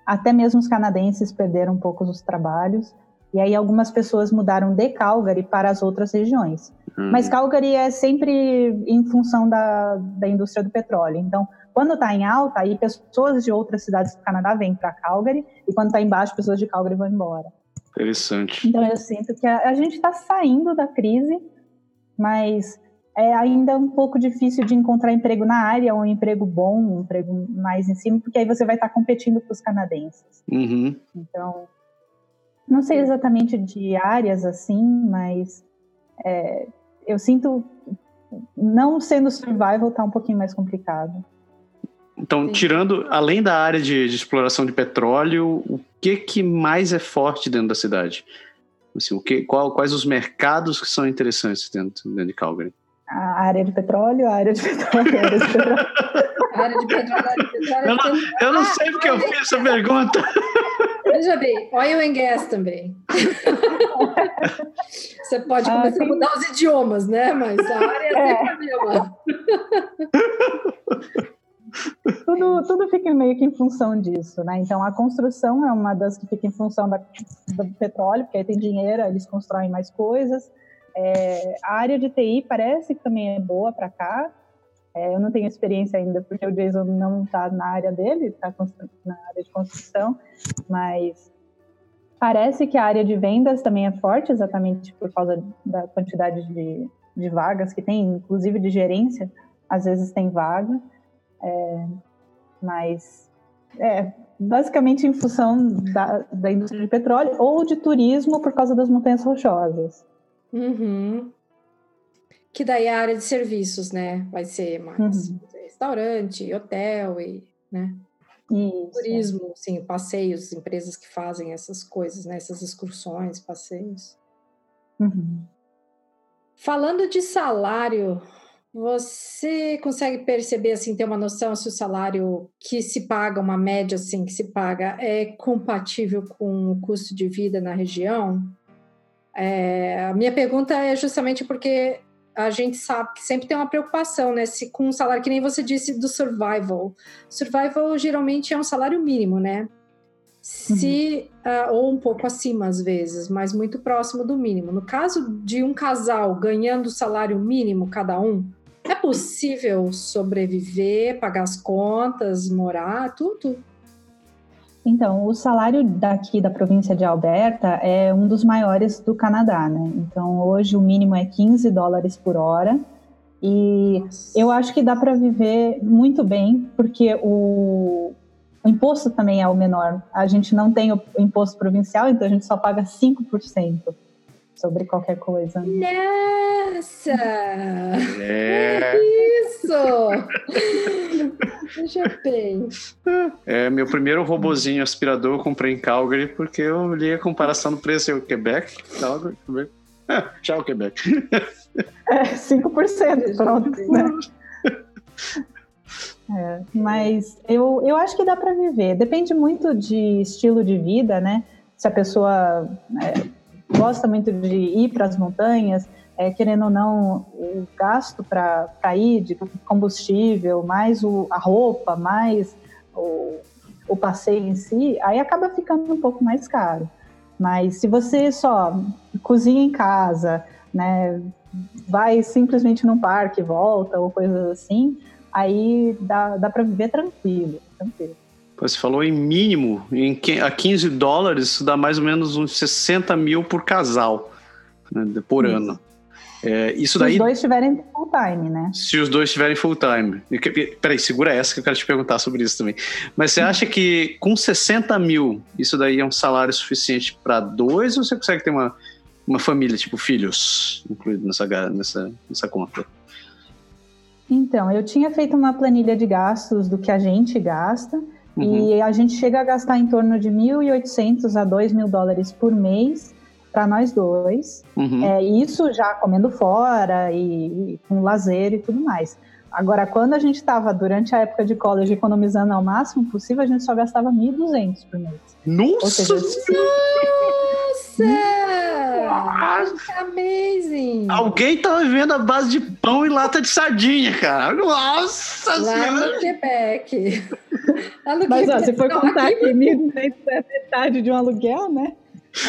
S4: até mesmo os canadenses perderam um pouco os trabalhos. E aí algumas pessoas mudaram de Calgary para as outras regiões. Hum. Mas Calgary é sempre em função da, da indústria do petróleo. Então, quando está em alta, aí pessoas de outras cidades do Canadá vêm para Calgary, e quando está embaixo, pessoas de Calgary vão embora.
S2: Interessante.
S4: Então eu sinto que a, a gente está saindo da crise, mas é ainda um pouco difícil de encontrar emprego na área, um emprego bom, um emprego mais em cima, porque aí você vai estar competindo com os canadenses.
S2: Uhum.
S4: Então, não sei exatamente de áreas assim, mas é, eu sinto não sendo survival tá um pouquinho mais complicado.
S2: Então, Sim. tirando, além da área de, de, exploração de petróleo, o que, que mais é forte dentro da cidade? Assim, o que, qual, quais os mercados que são interessantes dentro, dentro de Calgary?
S4: A área de petróleo, a área de petróleo, a área de petróleo.
S3: área de petróleo, área de petróleo. Eu não,
S2: eu não ah, sei porque eu fiz essa pergunta.
S3: Veja bem, oil and gas também. Você pode ah, começar ah, a mudar os idiomas, né? Mas a área é, é. sempre a mesma
S4: tudo, tudo fica meio que em função disso, né? Então a construção é uma das que fica em função da, do petróleo, porque aí tem dinheiro, eles constroem mais coisas. É, a área de TI parece que também é boa para cá. É, eu não tenho experiência ainda, porque o Jason não está na área dele, está na área de construção, mas parece que a área de vendas também é forte, exatamente por causa da quantidade de, de vagas que tem, inclusive de gerência, às vezes tem vaga. É, mas é basicamente em função da, da indústria de petróleo ou de turismo por causa das montanhas rochosas.
S3: Uhum. Que daí é a área de serviços, né? Vai ser mais uhum. restaurante, hotel e, né? Isso. Turismo, sim, passeios, empresas que fazem essas coisas, né? Essas excursões, passeios.
S4: Uhum.
S3: Falando de salário, você consegue perceber, assim, ter uma noção se o salário que se paga, uma média, assim, que se paga, é compatível com o custo de vida na região? É, a minha pergunta é justamente porque a gente sabe que sempre tem uma preocupação, né? Se, com um salário, que nem você disse, do survival. Survival geralmente é um salário mínimo, né? Se, uhum. uh, ou um pouco acima às vezes, mas muito próximo do mínimo. No caso de um casal ganhando salário mínimo cada um, É possível sobreviver, pagar as contas, morar, tudo?
S4: Então, o salário daqui da província de Alberta é um dos maiores do Canadá, né? Então, hoje o mínimo é 15 dólares por hora. E Nossa. eu acho que dá para viver muito bem, porque o, o, imposto também é o menor. A gente não tem o imposto provincial, então a gente só paga 5% sobre qualquer coisa.
S3: Nossa!
S2: É.
S3: Isso! Bem.
S2: É, meu primeiro robozinho aspirador eu comprei em Calgary porque eu li a comparação do preço em Quebec. Calgary, Quebec. É, tchau, Quebec.
S4: É, 5%, pronto, né? É, mas eu, eu acho que dá para viver. Depende muito de estilo de vida, né? Se a pessoa é, gosta muito de ir para as montanhas, é, querendo ou não, o gasto para ir de combustível, mais o, a roupa, mais o, o passeio em si, aí acaba ficando um pouco mais caro. Mas se você só cozinha em casa, né, vai simplesmente num parque e volta, ou coisas assim, aí dá, dá para viver tranquilo, tranquilo.
S2: Você falou em mínimo, em, a 15 dólares, isso dá mais ou menos uns 60 mil por casal, né, por isso. ano. É, isso
S4: se
S2: daí,
S4: os dois estiverem full time, né?
S2: Se os dois estiverem full time. Peraí, segura essa que eu quero te perguntar sobre isso também. Mas você acha que com 60 mil, isso daí é um salário suficiente para dois ou você consegue ter uma, uma família, tipo filhos, incluído nessa, nessa, nessa conta?
S4: Então, eu tinha feito uma planilha de gastos do que a gente gasta. Uhum. E a gente chega a gastar em torno de 1.800 a 2.000 dólares por mês para nós dois. Uhum. É, isso já comendo fora e, e, com lazer e tudo mais. Agora, quando a gente estava durante a época de college economizando ao máximo possível, a gente só gastava 1.200 por mês.
S2: Nossa! Seja,
S3: Nossa! Amazing!
S2: Alguém tá vivendo a base de pão e lata de sardinha, cara. Nossa
S3: Lá
S2: senhora!
S3: no Quebec.
S4: Lá no Mas, Quebec. ó, se for contar aqui, 1.200 é metade de um aluguel, né?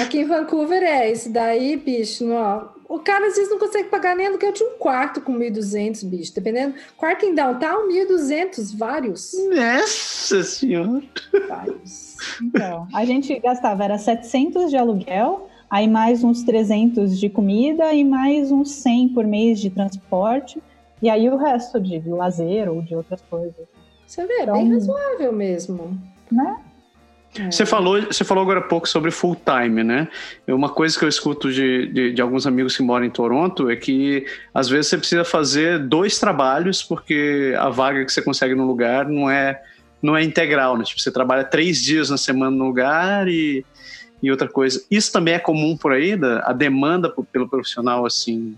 S3: Aqui em Vancouver é isso daí, bicho. Ó, o cara às vezes não consegue pagar nem aluguel de um quarto com 1.200, bicho. Dependendo. Quarto em downtown, 1.200, vários.
S2: Nossa senhora!
S4: Vários. Então, a gente gastava, era 700 de aluguel, aí mais uns 300 de comida e mais uns 100 por mês de transporte. E aí o resto de lazer ou de outras coisas.
S3: Você vê, é então, bem razoável mesmo.
S4: Né?
S2: É. Você, falou, você falou agora há pouco sobre full time, né? Uma coisa que eu escuto de, de, de, alguns amigos que moram em Toronto é que às vezes você precisa fazer dois trabalhos porque a vaga que você consegue no lugar não é, não é integral, né? Tipo, você trabalha três dias na semana no lugar e, e outra coisa. Isso também é comum por aí, da, a demanda pelo profissional, assim,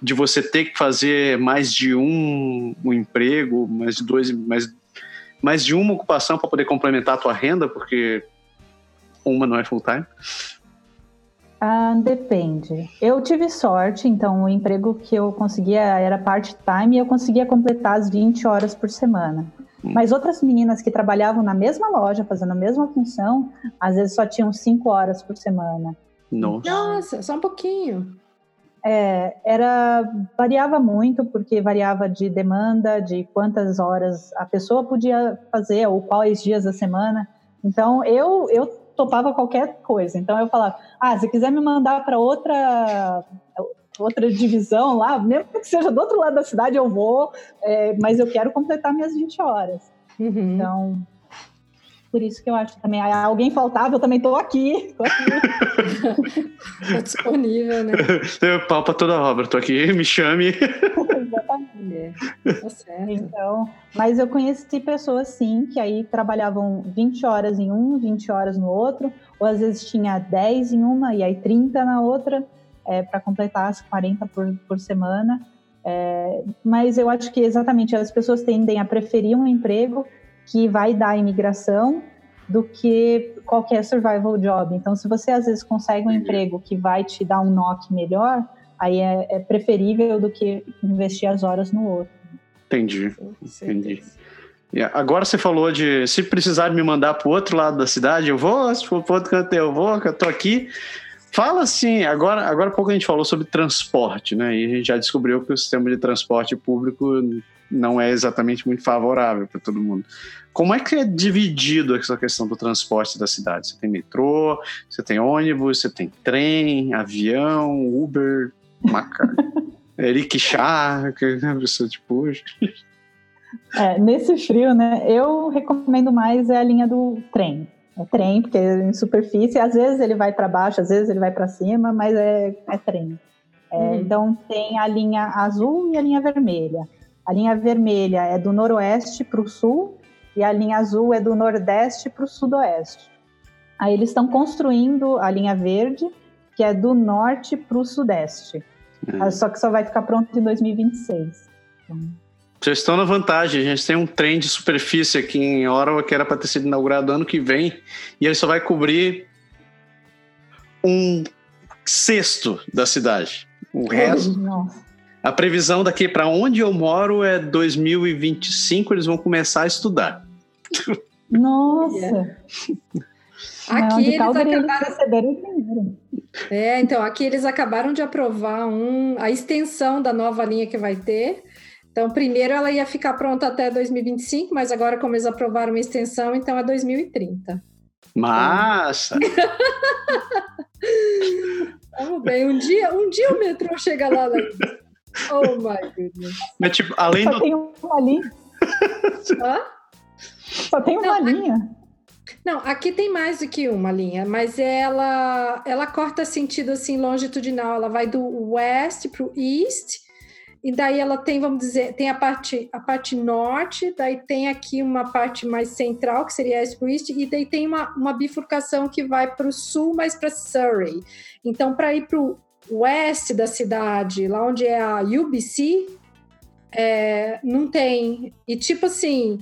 S2: de você ter que fazer mais de um, um emprego, mais de dois, mais mais de uma ocupação para poder complementar a tua renda, porque uma não é full time?
S4: Ah, depende. Eu tive sorte, então o emprego que eu conseguia era part-time e eu conseguia completar as 20 horas por semana. Hum. Mas outras meninas que trabalhavam na mesma loja, fazendo a mesma função, às vezes só tinham 5 horas por semana.
S2: Nossa.
S3: Nossa, só um pouquinho.
S4: É, era variava muito porque variava de demanda, de quantas horas a pessoa podia fazer ou quais dias da semana. Então eu eu topava qualquer coisa. Então eu falava, ah, se quiser me mandar para outra outra divisão lá, mesmo que seja do outro lado da cidade, eu vou, é, mas eu quero completar minhas 20 horas.
S3: Uhum.
S4: Então por isso que eu acho também, alguém faltava, eu também estou aqui. Tô
S3: aqui. tô disponível, né?
S2: Eu pau pra toda obra, estou aqui, me chame.
S3: Exatamente. Tá certo.
S4: Então, mas eu conheci pessoas, sim, que aí trabalhavam 20 horas em um, 20 horas no outro, ou às vezes tinha 10 em uma e aí 30 na outra, é, para completar as 40 por, por semana. É, mas eu acho que exatamente as pessoas tendem a preferir um emprego que vai dar imigração do que qualquer survival job. Então, se você às vezes consegue um emprego que vai te dar um knock melhor, aí é, é preferível do que investir as horas no outro.
S2: Entendi, entendi. Agora você falou de se precisar me mandar para o outro lado da cidade, eu vou, se for para outro canto, eu vou, que eu tô aqui. Fala assim, agora, agora há pouco a gente falou sobre transporte, né? E a gente já descobriu que o sistema de transporte público não é exatamente muito favorável para todo mundo. Como é que é dividido essa questão do transporte da cidade? Você tem metrô, você tem ônibus, você tem trem, avião, Uber, maca, rickshaw, que a pessoa te puxa.
S4: É, nesse frio, né, eu recomendo mais é a linha do trem. É trem, porque é em superfície, às vezes ele vai para baixo, às vezes ele vai para cima, mas é, é trem. É, uhum. Então tem a linha azul e a linha vermelha. A linha vermelha é do noroeste para o sul e a linha azul é do nordeste para o sudoeste. Aí eles estão construindo a linha verde, que é do norte para o sudeste. Uhum. Só que só vai ficar pronto em 2026. Então...
S2: Vocês estão na vantagem. A gente tem um trem de superfície aqui em Ottawa que era para ter sido inaugurado ano que vem e ele só vai cobrir um sexto da cidade. O resto. Nossa. A previsão daqui para onde eu moro é 2025, eles vão começar a estudar.
S4: Nossa!
S3: Aqui eles acabaram. É, então, aqui eles acabaram de aprovar um, a extensão da nova linha que vai ter. Então, primeiro ela ia ficar pronta até 2025, mas agora, como eles aprovaram uma extensão, então é 2030.
S2: Massa!
S3: Vamos bem, um dia, um dia o metrô chega lá. Oh my goodness.
S2: Mas, tipo, além
S4: Só
S2: do.
S4: tem uma linha. Hã? Só tem uma Não, linha.
S3: Não, aqui tem mais do que uma linha, mas ela ela corta sentido assim longitudinal. Ela vai do west para o east e daí ela tem, vamos dizer, tem a parte, a parte norte, daí tem aqui uma parte mais central, que seria East, e daí tem uma, uma bifurcação que vai para o sul, mais para Surrey. Então, para ir para o oeste da cidade, lá onde é a UBC, é, não tem. E tipo assim,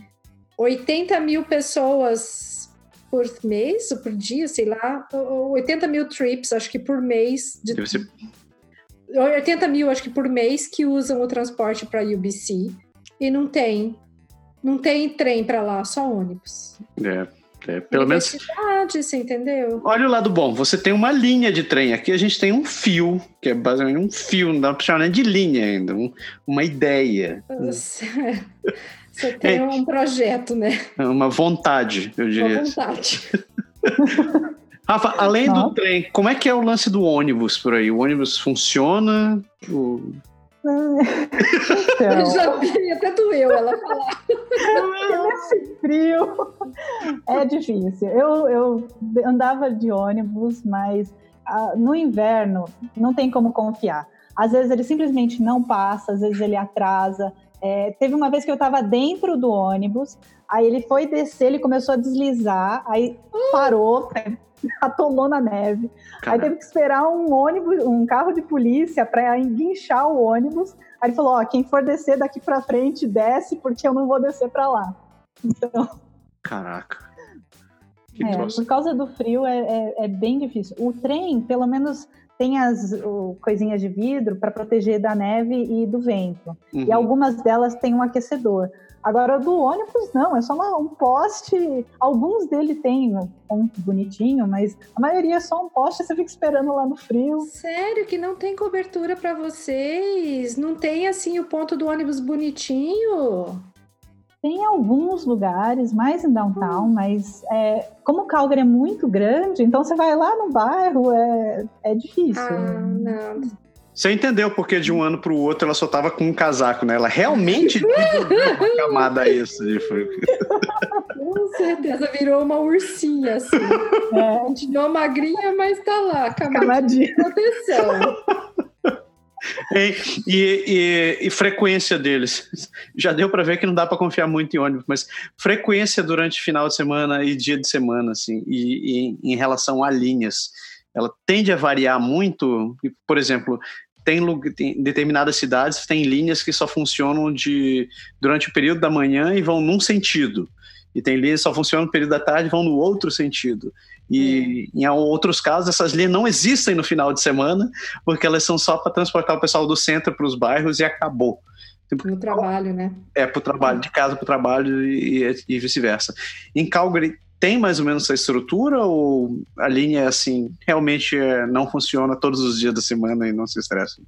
S3: 80 mil pessoas por mês ou por dia, sei lá, 80 mil trips, acho que por mês. De... Deve ser 80 mil, acho que por mês, que usam o transporte para UBC e não tem. Não tem trem para lá, só ônibus.
S2: É. É, pelo menos.
S3: Você entendeu?
S2: Olha o lado bom, você tem uma linha de trem. Aqui a gente tem um fio, que é basicamente um fio, não dá para chamar nem de linha ainda, um, uma ideia.
S3: Você, você tem é, um projeto, né?
S2: É uma vontade, eu diria.
S3: Uma vontade.
S2: Rafa, além Nossa. do trem, como é que é o lance do ônibus por aí? O ônibus funciona? O...
S3: Então, já vi, até doeu ela falar.
S4: Nesse frio é difícil. Eu, eu andava de ônibus, mas ah, no inverno não tem como confiar. Às vezes ele simplesmente não passa, às vezes ele atrasa. É, teve uma vez que eu estava dentro do ônibus, aí ele foi descer, ele começou a deslizar, aí parou, atolou na neve. Aí teve que esperar um ônibus, um carro de polícia para enguinchar o ônibus. Aí ele falou: Ó, quem for descer daqui para frente, desce, porque eu não vou descer para lá. Então.
S2: Caraca.
S4: É, por causa do frio é, é, é, bem difícil. O trem, pelo menos, tem as o, coisinhas de vidro para proteger da neve e do vento. Uhum. E algumas delas têm um aquecedor. Agora, do ônibus, não, é só uma, um poste. Alguns dele tem um ponto bonitinho, mas a maioria é só um poste você fica esperando lá no frio.
S3: Sério que não tem cobertura para vocês? Não tem, assim, o ponto do ônibus bonitinho?
S4: Tem alguns lugares, mais em downtown, hum. mas é, como Calgary é muito grande, então você vai lá no bairro, é, é difícil.
S3: Ah, não.
S2: Você entendeu porque de um ano para o outro ela só tava com um casaco, né? Ela realmente uma camada extra de.
S3: Com certeza, virou uma ursinha, assim. É. Continuou magrinha, mas tá lá, camadinha de proteção.
S2: E, e, e, e, frequência deles. Já deu para ver que não dá para confiar muito em ônibus, mas frequência durante final de semana e dia de semana, assim, e, e em relação a linhas ela tende a variar muito. Por exemplo, tem, tem, determinadas cidades tem linhas que só funcionam de durante o período da manhã e vão num sentido. E tem linhas que só funcionam no período da tarde e vão no outro sentido. E é. em outros casos, essas linhas não existem no final de semana, porque elas são só para transportar o pessoal do centro para os bairros e acabou.
S3: Tipo, no trabalho, né?
S2: É, para o trabalho, de casa para o trabalho e, e vice-versa. Em Calgary tem mais ou menos essa estrutura ou a linha assim realmente é, não funciona todos os dias da semana e não se estressa?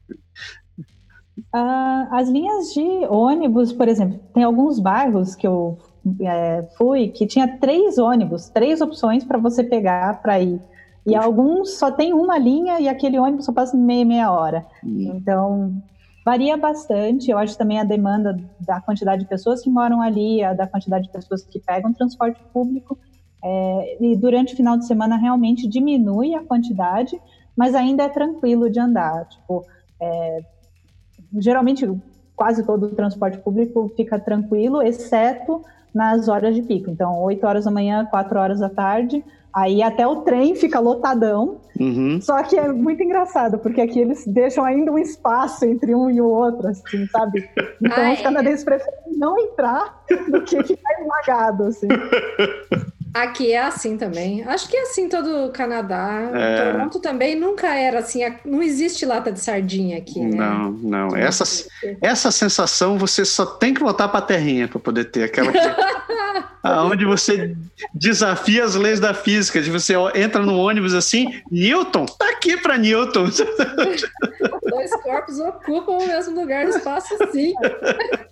S4: Uh, as linhas de ônibus, por exemplo, tem alguns bairros que eu é, fui que tinha três ônibus, três opções para você pegar para ir. E alguns só tem uma linha e aquele ônibus só passa meia, meia hora. Hum. Então, varia bastante. Eu acho também a demanda da quantidade de pessoas que moram ali, a da quantidade de pessoas que pegam transporte público. É, e durante o final de semana realmente diminui a quantidade, mas ainda é tranquilo de andar. Tipo, é, geralmente quase todo o transporte público fica tranquilo, exceto nas horas de pico. Então, 8 horas da manhã, 4 horas da tarde, aí até o trem fica lotadão. Uhum. Só que é muito engraçado, porque aqui eles deixam ainda um espaço entre um e o outro, assim, sabe? Então, ah, os canadenses é. preferem não entrar do que ficar esmagado, assim.
S3: Aqui é assim também. Acho que é assim todo o Canadá. É. Toronto também nunca era assim. Não existe lata de sardinha aqui, né?
S2: Não, não. Essa, essa sensação você só tem que voltar para a terrinha para poder ter aquela que, aonde você desafia as leis da física, de você entra no ônibus assim, Newton, tá aqui para Newton.
S3: Dois corpos ocupam o mesmo lugar no espaço, sim.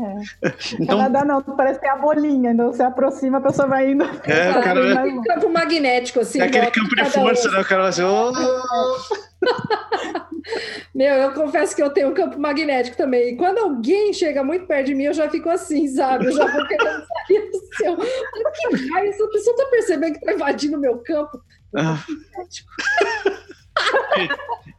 S4: É. Então, Canadá não, parece que é a bolinha, então você aproxima, a pessoa vai indo.
S2: É, o cara...
S3: É campo magnético, assim.
S2: É aquele campo de força, né? O cara vai assim. Oh!
S3: Meu, eu confesso que eu tenho um campo magnético também. E quando alguém chega muito perto de mim, eu já fico assim, sabe? Eu já vou querendo sair do seu. Que raio, essa pessoa tá percebendo que tá invadindo o meu campo? Ah. Magnético.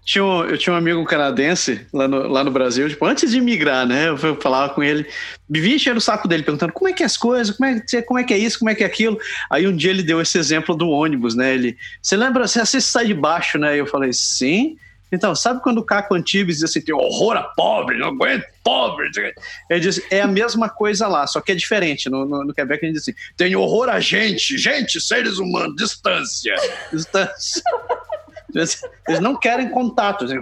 S2: Tinha um, eu tinha um amigo canadense lá no, lá no Brasil, tipo, antes de migrar, né? Eu falava com ele, vivia enchendo o saco dele, perguntando como é que é as coisas, como é, como é que é isso, como é que é aquilo. Aí um dia ele deu esse exemplo do ônibus, né? Ele, você lembra, você assiste sai de baixo, né? Eu falei, sim. Então, sabe quando o Caco Antibes diz assim, tem horror a pobre, não aguento pobre? Ele diz, é a mesma coisa lá, só que é diferente. No, no, no Quebec ele diz assim, tem horror a gente, gente, seres humanos, distância, distância. Eles, eles não querem contato. Assim.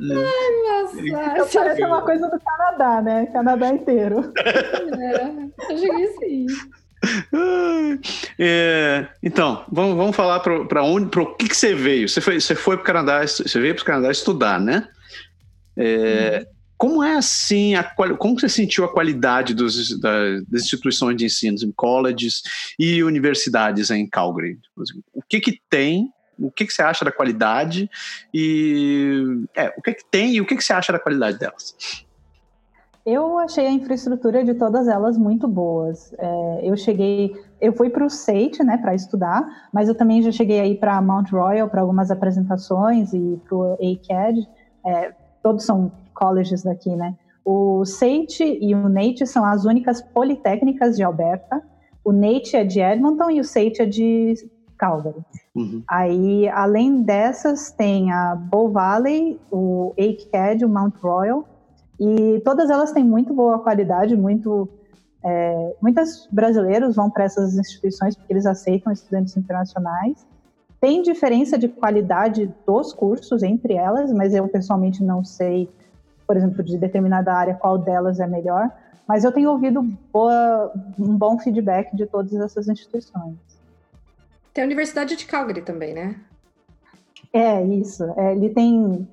S3: Ai, nossa.
S4: Parece uma coisa do Canadá, né? Canadá inteiro.
S3: É, acho que sim.
S2: É, então, vamos, vamos falar para onde, para o que, que você veio? Você foi, você foi para o Canadá, você veio para o Canadá estudar, né? É, hum. Como é assim, a, como você sentiu a qualidade dos, das instituições de ensino, em colleges e universidades em Calgary? O que que tem, o que que você acha da qualidade e é, o que que tem e o que que você acha da qualidade delas?
S4: Eu achei a infraestrutura de todas elas muito boas. É, eu cheguei, eu fui para o SAIT, né, para estudar, mas eu também já cheguei aí para Mount Royal para algumas apresentações e para o ACAD. É, todos são colleges daqui, né? O SAIT e o NATE são as únicas politécnicas de Alberta. O NATE é de Edmonton e o SAIT é de Calgary. Uhum. Aí, além dessas, tem a Bow Valley, o ACAD, o Mount Royal, e todas elas têm muito boa qualidade, muito é, muitos brasileiros vão para essas instituições porque eles aceitam estudantes internacionais. Tem diferença de qualidade dos cursos entre elas, mas eu pessoalmente não sei por exemplo, de determinada área, qual delas é melhor, mas eu tenho ouvido boa, um bom feedback de todas essas instituições.
S3: Tem a Universidade de Calgary também, né?
S4: É, isso. É, ele tem.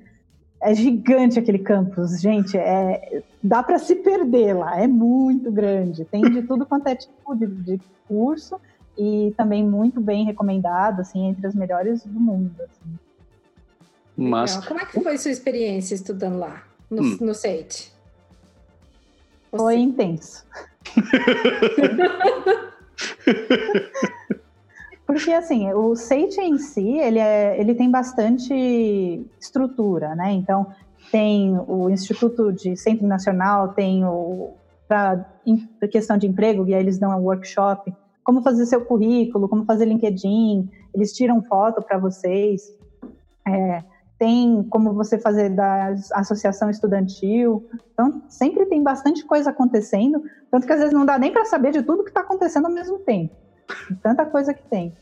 S4: É gigante aquele campus, gente. É, dá para se perder lá, é muito grande. Tem de tudo quanto é tipo de, de curso e também muito bem recomendado, assim, entre as melhores do mundo. Assim.
S3: Mas... Como é que foi sua experiência estudando lá? No, hum. no Sage?
S4: Foi intenso. Porque assim, o Sage em si, ele, é, ele tem bastante estrutura, né? Então, tem o Instituto de Centro Nacional, tem o para questão de emprego, e aí eles dão um workshop, como fazer seu currículo, como fazer LinkedIn, eles tiram foto para vocês. É, tem como você fazer da associação estudantil. Então, sempre tem bastante coisa acontecendo, tanto que às vezes não dá nem para saber de tudo que está acontecendo ao mesmo tempo. Tanta coisa que tem.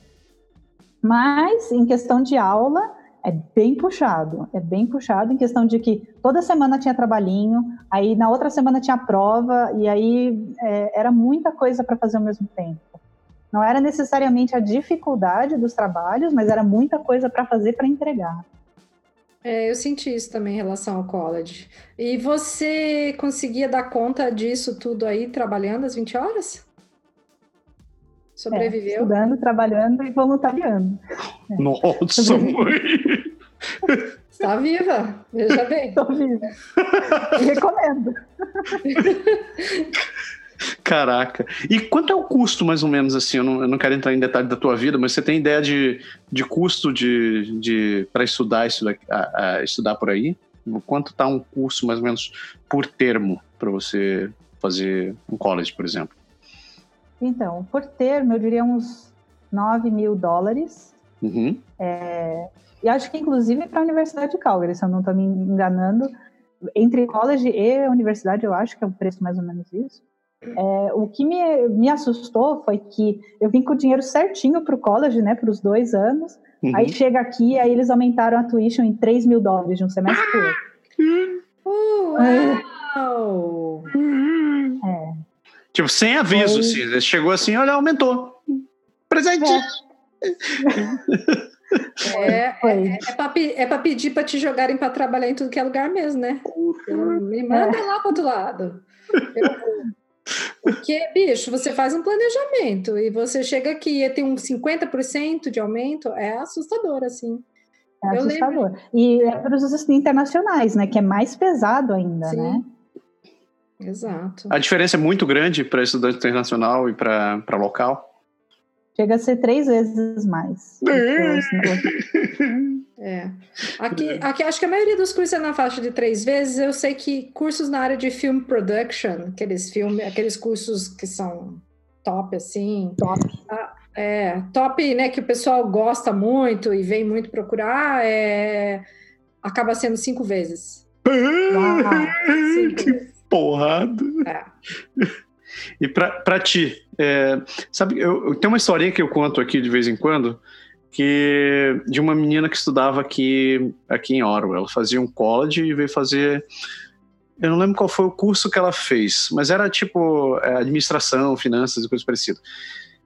S4: Mas, em questão de aula, é bem puxado, é bem puxado em questão de que toda semana tinha trabalhinho, aí na outra semana tinha prova, e aí é, era muita coisa para fazer ao mesmo tempo. Não era necessariamente a dificuldade dos trabalhos, mas era muita coisa para fazer para entregar.
S3: É, eu senti isso também em relação ao college. E você conseguia dar conta disso tudo aí trabalhando às 20 horas? Sobreviveu? É,
S4: estudando, trabalhando e voluntariando.
S2: É. Nossa, mãe!
S3: Está viva, veja bem.
S4: Estou viva. Recomendo.
S2: Caraca. E quanto é o custo, mais ou menos, assim? Eu não, eu não quero entrar em detalhe da tua vida, mas você tem ideia de, de custo de, de, para estudar, estudar, a, a estudar por aí? Quanto está um curso, mais ou menos, por termo, para você fazer um college, por exemplo?
S4: Então, por termo, eu diria uns 9 mil dólares.
S2: Uhum.
S4: É, e acho que, inclusive, para a Universidade de Calgary, se eu não estou me enganando, entre college e universidade, eu acho que é o preço mais ou menos isso. É, o que me, me assustou foi que eu vim com o dinheiro certinho para o college, né, para os dois anos. Uhum. Aí chega aqui, aí eles aumentaram a tuition em 3 mil dólares de um semestre para
S3: outro. Uau!
S2: É. Tipo, sem aviso, Foi... assim. Chegou assim, olha, aumentou. Presente!
S3: É, é, é, é para é pedir para te jogarem para trabalhar em tudo que é lugar mesmo, né? Me manda é. lá para outro lado. Eu, porque, bicho, você faz um planejamento e você chega aqui e tem um 50% de aumento, é assustador, assim.
S4: É assustador. Lembro... E é para os internacionais, né? Que é mais pesado ainda, Sim. né?
S3: Exato.
S2: A diferença é muito grande para estudante internacional e para local?
S4: Chega a ser três vezes mais.
S3: É. Aqui, aqui acho que a maioria dos cursos é na faixa de três vezes. Eu sei que cursos na área de film production, aqueles filmes, aqueles cursos que são top, assim.
S4: Top.
S3: É, top, né? Que o pessoal gosta muito e vem muito procurar, é, acaba sendo cinco vezes.
S2: cinco vezes porrada. É. E para ti, é, sabe, eu, eu tenho uma historinha que eu conto aqui de vez em quando, que de uma menina que estudava aqui, aqui em Orwell. Ela fazia um college e veio fazer. Eu não lembro qual foi o curso que ela fez, mas era tipo é, administração, finanças e coisas parecidas.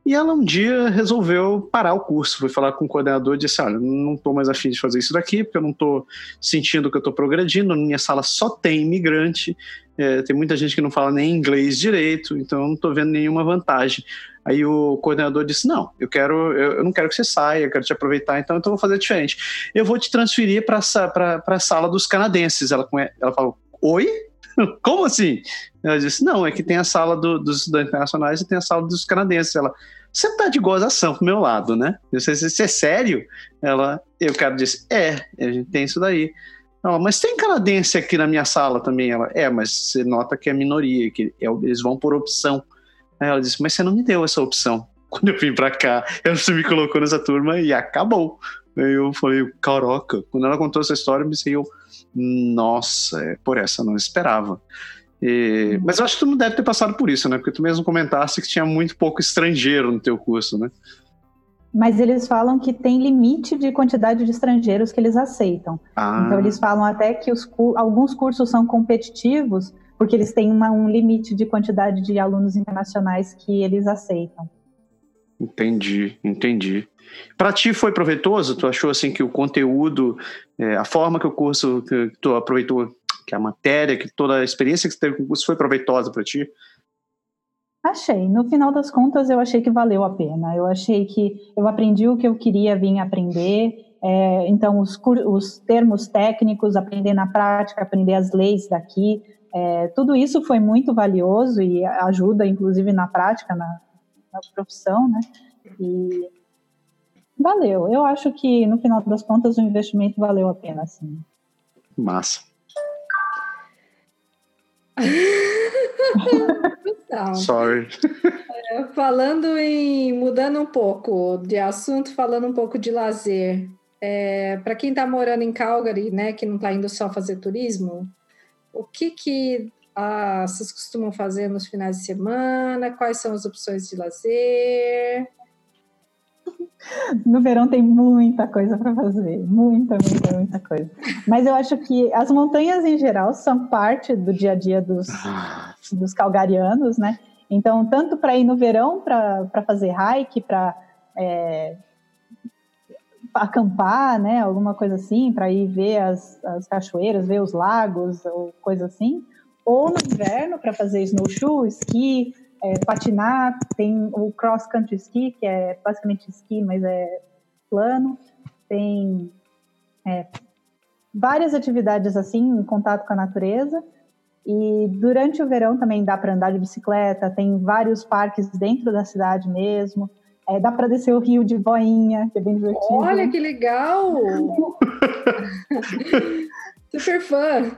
S2: E ela um dia resolveu parar o curso, foi falar com o coordenador e disse: Olha, não estou mais afim de fazer isso daqui, porque eu não estou sentindo que eu estou progredindo. Na minha sala só tem imigrante, é, tem muita gente que não fala nem inglês direito, então eu não estou vendo nenhuma vantagem. Aí o coordenador disse: Não, eu quero, eu, eu, não quero que você saia, eu quero te aproveitar, então, então eu vou fazer diferente. Eu vou te transferir para a sala dos canadenses. Ela, ela falou: Oi? Como assim? Ela disse: Não, é que tem a sala do, dos estudantes internacionais e tem a sala dos canadenses. Ela, você tá de gozação pro meu lado, né? Se é sério. Ela, eu cara disse: É, a gente tem isso daí. Ela, mas tem canadense aqui na minha sala também. Ela, é, mas você nota que é minoria, que é, eles vão por opção. Aí ela disse: Mas você não me deu essa opção. Quando eu vim pra cá, você me colocou nessa turma e acabou. Aí eu falei, caraca. Quando ela contou essa história, eu pensei, eu, nossa, é por essa não esperava. E, mas eu acho que tu não deve ter passado por isso, né? Porque tu mesmo comentaste que tinha muito pouco estrangeiro no teu curso, né?
S4: Mas eles falam que tem limite de quantidade de estrangeiros que eles aceitam. Ah. Então eles falam até que os, alguns cursos são competitivos porque eles têm uma, um limite de quantidade de alunos internacionais que eles aceitam.
S2: Entendi, entendi. Para ti foi proveitoso? Tu achou assim que o conteúdo, é, a forma que o curso que tu aproveitou que a matéria, que toda a experiência que você teve com o curso foi proveitosa para ti?
S4: Achei. No final das contas, eu achei que valeu a pena. Eu achei que eu aprendi o que eu queria vir aprender. É, então, os, os, termos técnicos, aprender na prática, aprender as leis daqui, é, tudo isso foi muito valioso e ajuda, inclusive, na prática, na, na profissão, né? E valeu. Eu acho que, no final das contas, o investimento valeu a pena, sim.
S2: Massa.
S3: Então,
S2: Sorry.
S3: É, falando em. mudando um pouco de assunto, falando um pouco de lazer. É, Para quem está morando em Calgary, né, que não está indo só fazer turismo, o que, que ah, vocês costumam fazer nos finais de semana? Quais são as opções de lazer?
S4: no verão tem muita coisa para fazer, muita, muita, muita coisa. Mas eu acho que as montanhas em geral são parte do dia a dia dos, ah. dos calgarianos, né? Então, tanto para ir no verão para fazer hike, para é, acampar, né? Alguma coisa assim, para ir ver as, as cachoeiras, ver os lagos ou coisa assim. Ou no inverno para fazer snowshoe, esqui, é, patinar, tem o cross country ski, que é basicamente esqui, mas é plano, tem é, várias atividades assim, em contato com a natureza. E durante o verão também dá para andar de bicicleta, tem vários parques dentro da cidade mesmo. É, dá para descer o rio de boinha, que é bem divertido.
S3: Olha que legal! Super fã!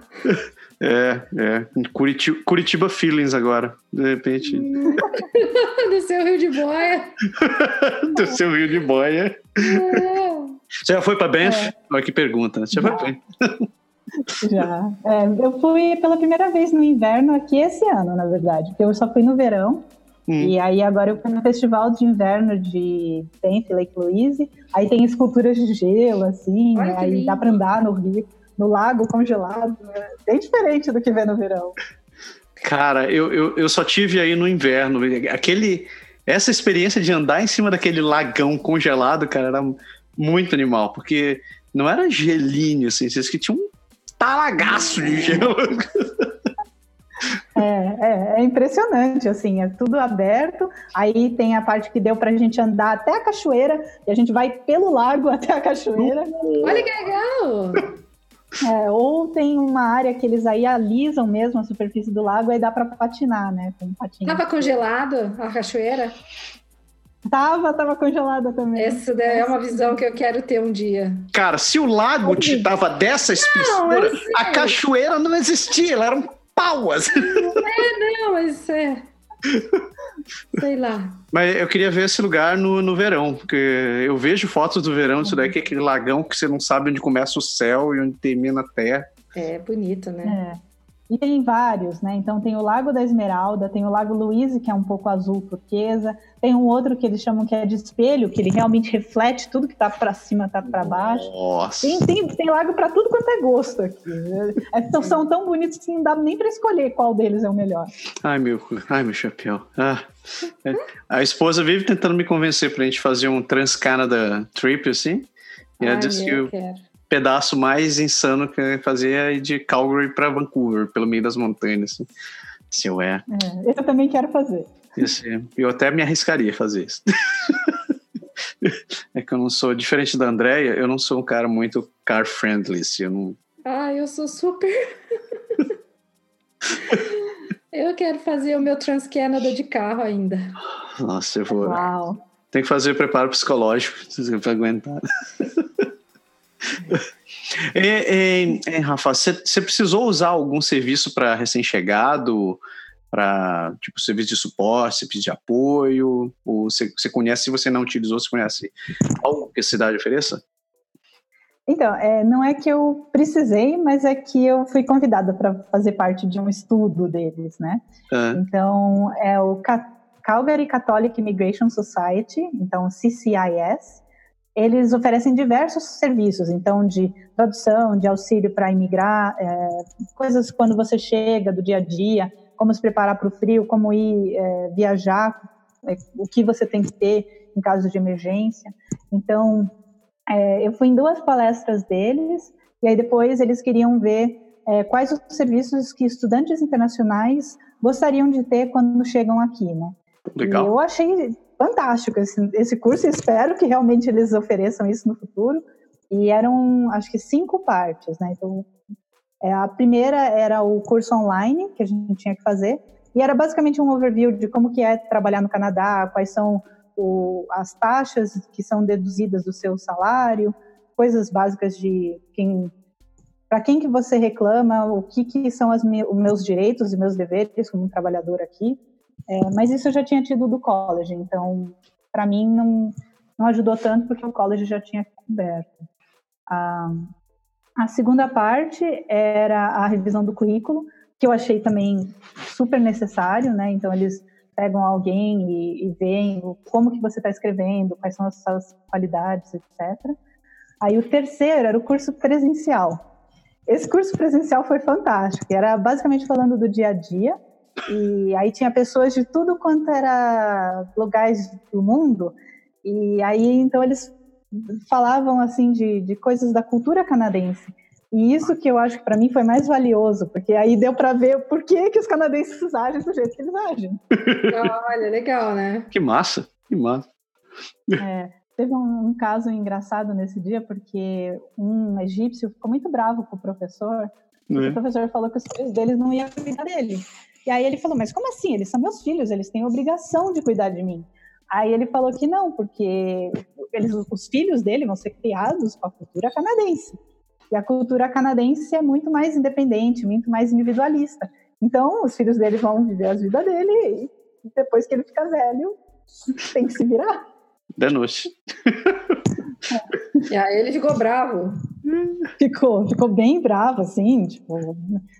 S2: É, é. Curitiba, Curitiba Feelings agora, de repente.
S3: Desceu o Rio de Boia.
S2: Desceu o Rio de Boia. É. Você já foi para Banff? É. Olha que pergunta. Né? Você já, já. foi
S4: Já. É, eu fui pela primeira vez no inverno aqui esse ano, na verdade. Porque eu só fui no verão. Hum. E aí agora eu fui no festival de inverno de Banff, Lake Louise. Aí tem esculturas de gelo, assim. Olha aí dá para andar no rio no lago congelado. É bem diferente do que vê no verão.
S2: Cara, eu, eu, eu só tive aí no inverno. Aquele, essa experiência de andar em cima daquele lagão congelado, cara, era muito animal, porque não era gelinho, assim, vocês que tinha um talagaço de gelo.
S4: É, é, é, impressionante, assim, é tudo aberto. Aí tem a parte que deu pra gente andar até a cachoeira, e a gente vai pelo lago até a cachoeira.
S3: Olha que legal!
S4: É, ou tem uma área que eles aí alisam mesmo a superfície do lago e dá para patinar, né? Com
S3: patinho. Tava congelado a cachoeira?
S4: Tava, tava congelada também.
S3: Essa é uma visão que eu quero ter um dia.
S2: Cara, se o lago te tava dessa espessura, a cachoeira não existia, ela era um pau. Assim.
S3: É, não, mas é. Sei lá.
S2: Mas eu queria ver esse lugar no, no verão, porque eu vejo fotos do verão, isso daí que é aquele lagão que você não sabe onde começa o céu e onde termina a terra.
S3: É bonito, né?
S4: É. E tem vários, né? Então tem o Lago da Esmeralda, tem o Lago Louise, que é um pouco azul turquesa, tem um outro que eles chamam que é de espelho, que ele realmente reflete tudo que tá para cima, tá para baixo.
S2: Nossa.
S4: Tem, tem, tem lago para tudo quanto é gosto aqui. É, então, são tão bonitos que não dá nem para escolher qual deles é o melhor.
S2: Ai, meu, ai, meu chapéu. Ah. É. A esposa vive tentando me convencer pra gente fazer um Trans-Canada Trip, assim. E ela disse que eu quero pedaço mais insano que fazer é de Calgary para Vancouver, pelo meio das montanhas. Assim. Se eu é.
S4: é. Eu também quero fazer.
S2: eu até me arriscaria a fazer isso. é que eu não sou, diferente da Andrea, eu não sou um cara muito car friendly. Assim, eu não...
S3: Ah, eu sou super. eu quero fazer o meu Trans-Canada de carro ainda.
S2: Nossa, eu vou.
S4: Uau.
S2: Tem que fazer preparo psicológico para aguentar. é, é, Rafa, você precisou usar algum serviço para recém-chegado, para tipo serviço de suporte, serviço de apoio? Ou você conhece, se você não utilizou, você conhece algo que a cidade ofereça?
S4: Então, é, não é que eu precisei, mas é que eu fui convidada para fazer parte de um estudo deles, né? Uhum. Então, é o Calgary Catholic Immigration Society, então CCIS, eles oferecem diversos serviços, então de tradução, de auxílio para imigrar, é, coisas quando você chega do dia a dia, como se preparar para o frio, como ir é, viajar, é, o que você tem que ter em caso de emergência. Então, é, eu fui em duas palestras deles e aí depois eles queriam ver é, quais os serviços que estudantes internacionais gostariam de ter quando chegam aqui, né?
S2: Legal.
S4: E eu achei fantástico esse, esse curso e espero que realmente eles ofereçam isso no futuro. E eram, acho que, cinco partes, né? Então, é, a primeira era o curso online que a gente tinha que fazer e era basicamente um overview de como que é trabalhar no Canadá, quais são o, as taxas que são deduzidas do seu salário, coisas básicas de quem para quem que você reclama, o que, que são os meus direitos e meus deveres como trabalhador aqui. É, mas isso eu já tinha tido do college, então para mim não, não ajudou tanto porque o college já tinha coberto. A, a segunda parte era a revisão do currículo, que eu achei também super necessário, né? Então eles pegam alguém e, e veem como que você está escrevendo, quais são as suas qualidades, etc. Aí o terceiro era o curso presencial. Esse curso presencial foi fantástico, era basicamente falando do dia a dia, e aí tinha pessoas de tudo quanto era lugares do mundo, e aí então eles falavam assim de, de coisas da cultura canadense. E isso que eu acho que para mim foi mais valioso, porque aí deu para ver por que, que os canadenses agem do jeito que eles agem.
S3: Olha, legal, né?
S2: Que massa, que massa.
S4: É, teve um, um, caso engraçado nesse dia, porque um egípcio ficou muito bravo com o professor, é. o professor falou que os filhos deles não iam cuidar dele. E aí ele falou, mas como assim? Eles são meus filhos, eles têm obrigação de cuidar de mim. Aí ele falou que não, porque eles, os filhos dele vão ser criados com a cultura canadense. E a cultura canadense é muito mais independente, muito mais individualista. Então, os filhos dele vão viver a vida dele e depois que ele fica velho, tem que se virar.
S2: Danou-se.
S3: E aí ele ficou bravo.
S4: Ficou, ficou bem bravo, assim, tipo,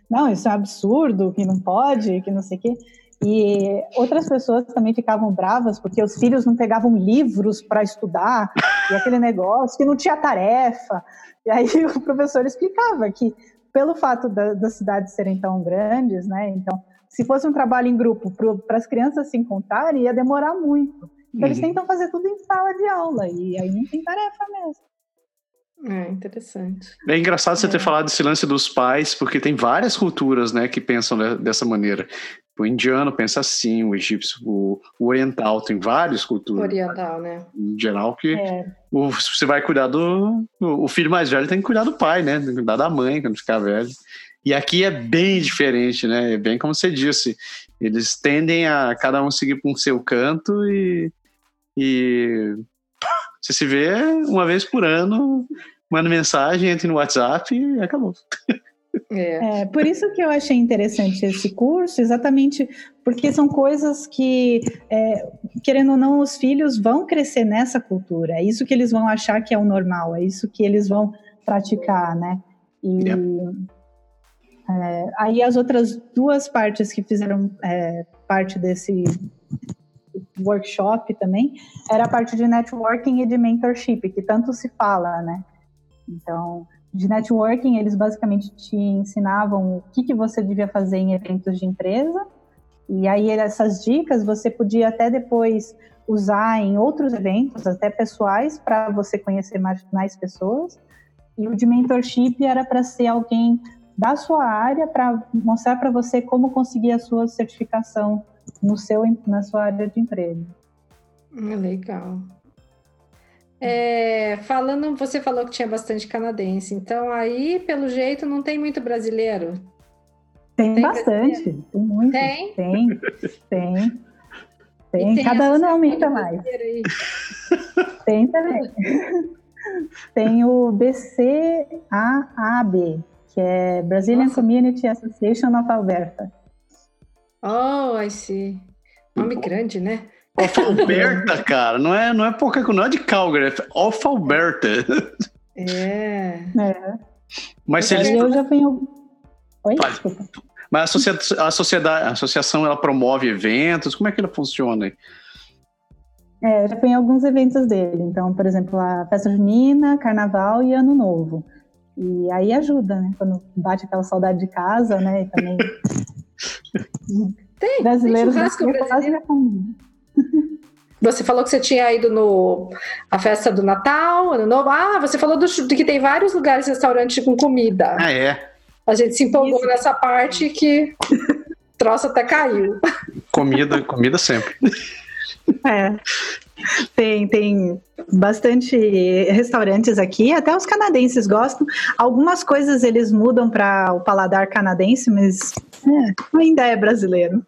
S4: não, isso é um absurdo, que não pode, que não sei o quê. E outras pessoas também ficavam bravas porque os filhos não pegavam livros para estudar, e aquele negócio que não tinha tarefa. E aí o professor explicava que, pelo fato da, das cidades serem tão grandes, né, então, se fosse um trabalho em grupo para as crianças se encontrarem, ia demorar muito. Então, uhum. eles tentam fazer tudo em sala de aula, e aí não tem tarefa mesmo.
S3: É interessante.
S2: É engraçado você é. ter falado desse lance dos pais, porque tem várias culturas, né, que pensam dessa maneira. O indiano pensa assim, o egípcio, o, o oriental, tem várias culturas.
S3: Oriental, né?
S2: Em geral, que é. o, você vai cuidar do. O, o filho mais velho tem que cuidar do pai, né? Tem que cuidar da mãe quando ficar velho. E aqui é bem diferente, né? É bem como você disse. Eles tendem a cada um seguir para um seu canto e, e você se vê uma vez por ano, manda mensagem, entra no WhatsApp e acabou.
S4: É. é. por isso que eu achei interessante esse curso, exatamente porque são coisas que, é, querendo ou não, os filhos vão crescer nessa cultura. É isso que eles vão achar que é o normal, é isso que eles vão praticar, né? E yeah. é, aí as outras duas partes que fizeram é, parte desse workshop também era a parte de networking e de mentorship, que tanto se fala, né? Então, de networking, eles basicamente te ensinavam o que, que você devia fazer em eventos de empresa. E aí, essas dicas você podia até depois usar em outros eventos, até pessoais, para você conhecer mais, mais pessoas. E o de mentorship era para ser alguém da sua área, para mostrar para você como conseguir a sua certificação no seu, na sua área de emprego.
S3: Legal. É, falando, você falou que tinha bastante canadense, então aí, pelo jeito, não tem muito brasileiro?
S4: Tem, tem bastante, brasileiro? tem muito. Tem? Tem, tem. tem. tem Cada ano aumenta mais. Tem também. tem o BCAAB, que é Brazilian Nossa. Community Association of Alberta.
S3: Oh, I see. Nome grande, né?
S2: Alberta, cara, não é, não é pouca não é de Calgary, é Alberta.
S3: É.
S4: é.
S2: Mas se eles.
S4: Eu já fui.
S2: Oi, Mas a, sociedade, a, sociedade, a associação ela promove eventos, como é que ela funciona?
S4: É, já fui em alguns eventos dele. Então, por exemplo, a festa junina, carnaval e ano novo. E aí ajuda, né? Quando bate aquela saudade de casa, né? E também.
S3: Tem, brasileiros tem churrasco brasileiro. Você falou que você tinha ido no a festa do Natal, Ano Novo. Ah, você falou do, de que tem vários lugares restaurantes com comida.
S2: Ah, é?
S3: A gente se empolgou Isso. nessa parte que troço até caiu.
S2: Comida, comida sempre.
S4: É. Tem, tem bastante restaurantes aqui, até os canadenses gostam. Algumas coisas eles mudam para o paladar canadense, mas é, ainda é brasileiro.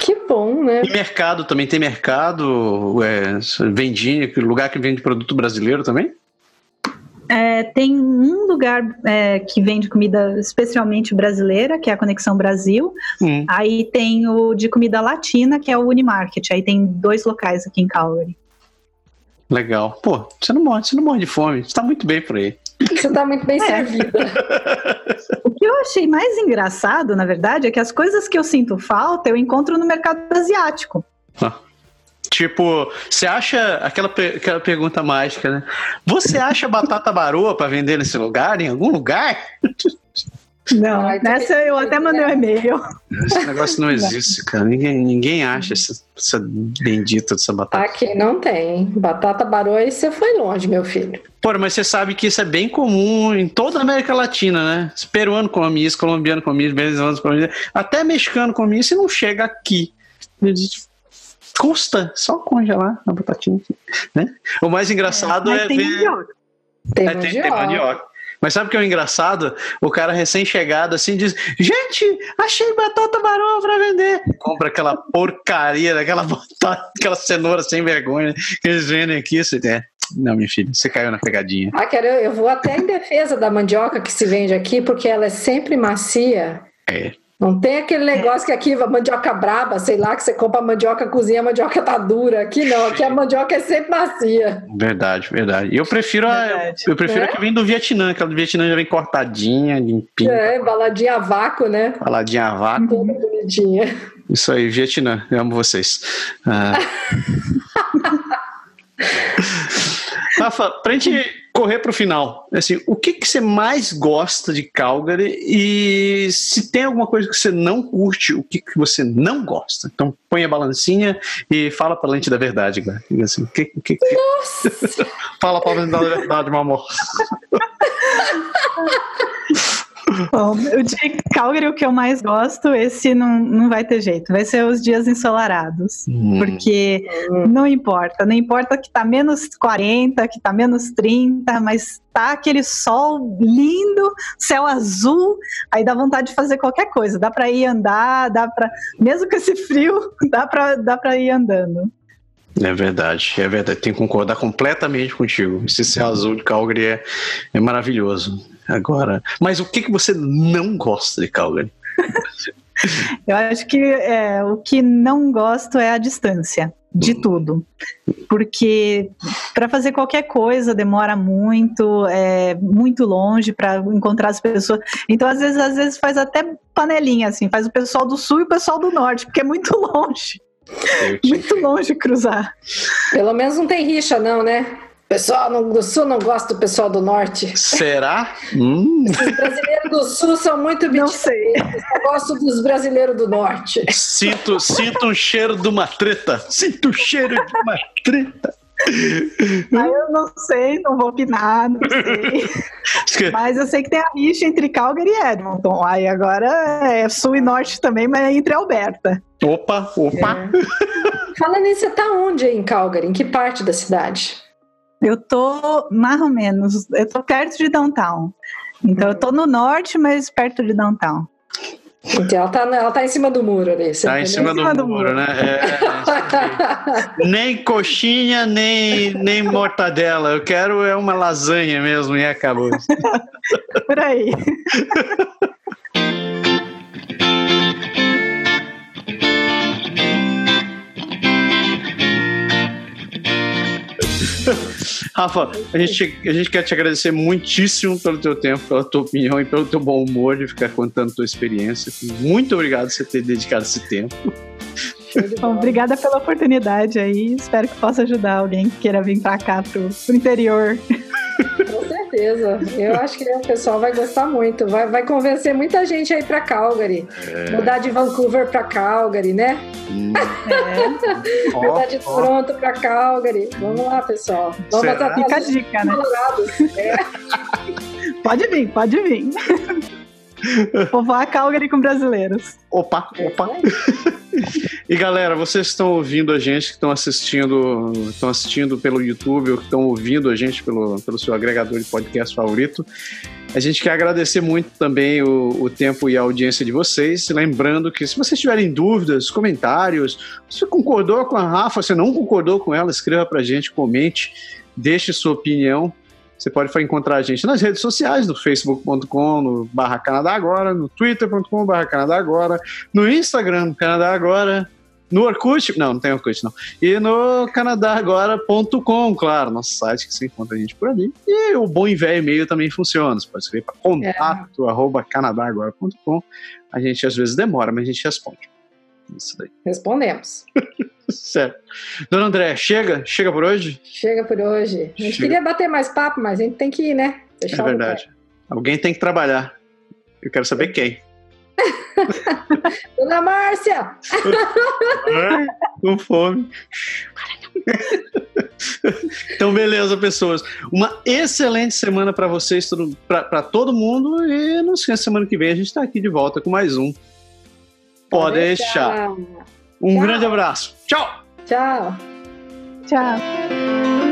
S3: Que bom, né?
S2: E mercado também tem mercado, é, vendinha, lugar que vende produto brasileiro também?
S4: É, tem um lugar é, que vende comida especialmente brasileira, que é a Conexão Brasil. Hum. Aí tem o de comida latina, que é o Unimarket. Aí tem dois locais aqui em Calgary.
S2: Legal. Pô, você não morre, você não morre de fome. Você tá muito bem por aí.
S3: Você está muito bem é. servida.
S4: O que eu achei mais engraçado, na verdade, é que as coisas que eu sinto falta eu encontro no mercado asiático. Ah.
S2: Tipo, você acha aquela, aquela pergunta mágica, né? Você acha batata baroa para vender nesse lugar, em algum lugar?
S4: Não, Ai, nessa eu até mandei um e-mail.
S2: Esse negócio não existe, cara. Ninguém, ninguém acha essa, essa bendita dessa batata.
S3: Aqui não tem. Batata baroa você foi longe, meu filho.
S2: Pô, mas você sabe que isso é bem comum em toda a América Latina, né? Peruano come isso, colombiano come isso, venezuelano come isso, até mexicano come isso e não chega aqui. Custa só congelar a batatinha, né? O mais engraçado é, é
S3: tem
S2: ver...
S3: Mandioca. Tem, é, tem, tem mandioca.
S2: Mas sabe o que é o engraçado? O cara recém-chegado assim diz: Gente, achei batata baroa pra vender. Compra aquela porcaria daquela batata, aquela cenoura sem vergonha que eles vendem aqui. Você é. Não, minha filha, você caiu na pegadinha.
S3: Ah, quero, eu vou até em defesa da mandioca que se vende aqui, porque ela é sempre macia.
S2: É.
S3: Não tem aquele negócio que aqui a mandioca braba, sei lá, que você compra a mandioca, cozinha, a mandioca tá dura. Aqui não, aqui a mandioca é sempre macia.
S2: Verdade, verdade. Eu prefiro a, eu prefiro é? a que vem do Vietnã, aquela do Vietnã já vem cortadinha, limpinha.
S3: É, baladinha a vácuo, né?
S2: Baladinha a vácuo.
S3: Toda bonitinha.
S2: Isso aí, Vietnã, eu amo vocês. Ah. Rafa, pra gente correr para o final, assim, o que, que você mais gosta de Calgary e se tem alguma coisa que você não curte, o que, que você não gosta? Então põe a balancinha e fala para a lente da verdade, Glenn. Assim, que, que, que...
S3: Nossa!
S2: fala para a lente da verdade, meu amor.
S4: Bom, o de Calgary, o que eu mais gosto, esse não, não vai ter jeito, vai ser os dias ensolarados. Hum. Porque não importa, não importa que tá menos 40, que tá menos 30, mas tá aquele sol lindo, céu azul, aí dá vontade de fazer qualquer coisa. Dá para ir andar, dá para mesmo com esse frio, dá para dá para ir andando.
S2: É verdade, é verdade. Tenho que concordar completamente contigo. Esse céu azul de Calgary é, é maravilhoso. Agora, mas o que, que você não gosta de Calgary?
S4: Eu acho que é, o que não gosto é a distância de hum. tudo. Porque para fazer qualquer coisa demora muito, é muito longe para encontrar as pessoas. Então, às vezes, às vezes faz até panelinha, assim, faz o pessoal do sul e o pessoal do norte, porque é muito longe. Muito longe cruzar.
S3: Pelo menos não tem rixa, não, né? Pessoal do sul não gosta do pessoal do norte.
S2: Será?
S3: Hum. Os brasileiros do sul são muito
S4: Não sei.
S3: Eu gosto dos brasileiros do norte.
S2: Sinto, sinto um cheiro de uma treta. Sinto o um cheiro de uma treta.
S4: Aí eu não sei, não vou opinar, não sei. mas eu sei que tem a rixa entre Calgary e Edmonton. Aí agora é sul e norte também, mas é entre Alberta.
S2: Opa, opa.
S3: É. Fala nisso, você tá onde em Calgary? Em que parte da cidade?
S4: Eu tô mais ou menos, eu tô perto de downtown. Então eu tô no norte, mas perto de downtown.
S3: Então ela tá, ela tá em cima do muro ali.
S2: Tá em cima, do, do, muro, muro. né? É, nem coxinha, nem, nem mortadela. Eu quero é uma lasanha mesmo e acabou.
S4: Por aí.
S2: Rafa, a gente, a gente quer te agradecer muitíssimo pelo teu tempo, pela tua opinião e pelo teu bom humor de ficar contando tua experiência. Muito obrigado por você ter dedicado esse tempo.
S4: Bom, obrigada pela oportunidade aí. Espero que possa ajudar alguém que queira vir para cá, pro, pro interior.
S3: Com certeza. Eu acho que o pessoal vai gostar muito. Vai, vai convencer muita gente aí para Calgary. É. Mudar de Vancouver para Calgary, né? Hum. É. Mudar de Toronto para Calgary. Vamos lá, pessoal. Vamos
S4: Será? Fica a dica, né? É. pode vir, pode vir. Povoar Calgary com brasileiros.
S2: Opa, opa. e galera, vocês estão ouvindo a gente, que estão assistindo, estão assistindo pelo YouTube ou que estão ouvindo a gente pelo, pelo seu agregador de podcast favorito. A gente quer agradecer muito também o, o, tempo e a audiência de vocês. Lembrando que se vocês tiverem dúvidas, comentários, você concordou com a Rafa, você não concordou com ela, escreva pra gente, comente, deixe sua opinião. Você pode encontrar a gente nas redes sociais, no facebook.com, no barra Canadá Agora, no twitter.com barra Canadá Agora, no Instagram Canadá Agora, No Orkut, não, não tem Orkut não. E no canadagora.com, claro, nosso site que você encontra a gente por ali. E o bom e velho e-mail também funciona. Você pode escrever para contato, é. arroba canadagora.com. A gente às vezes demora, mas a gente responde.
S3: Isso daí. Respondemos.
S2: certo. Dona André, chega? Chega por hoje?
S3: Chega por hoje. A gente chega. queria bater mais papo, mas a gente tem que ir, né?
S2: Deixar é verdade. Alguém tem que trabalhar. Eu quero saber quem.
S3: Dona Márcia!
S2: Com fome. então, beleza, pessoas. Uma excelente semana para vocês, para todo mundo. E não esqueça, semana que vem a gente está aqui de volta com mais um. Pode deixar. Um Tchau. grande abraço. Tchau.
S3: Tchau.
S4: Tchau.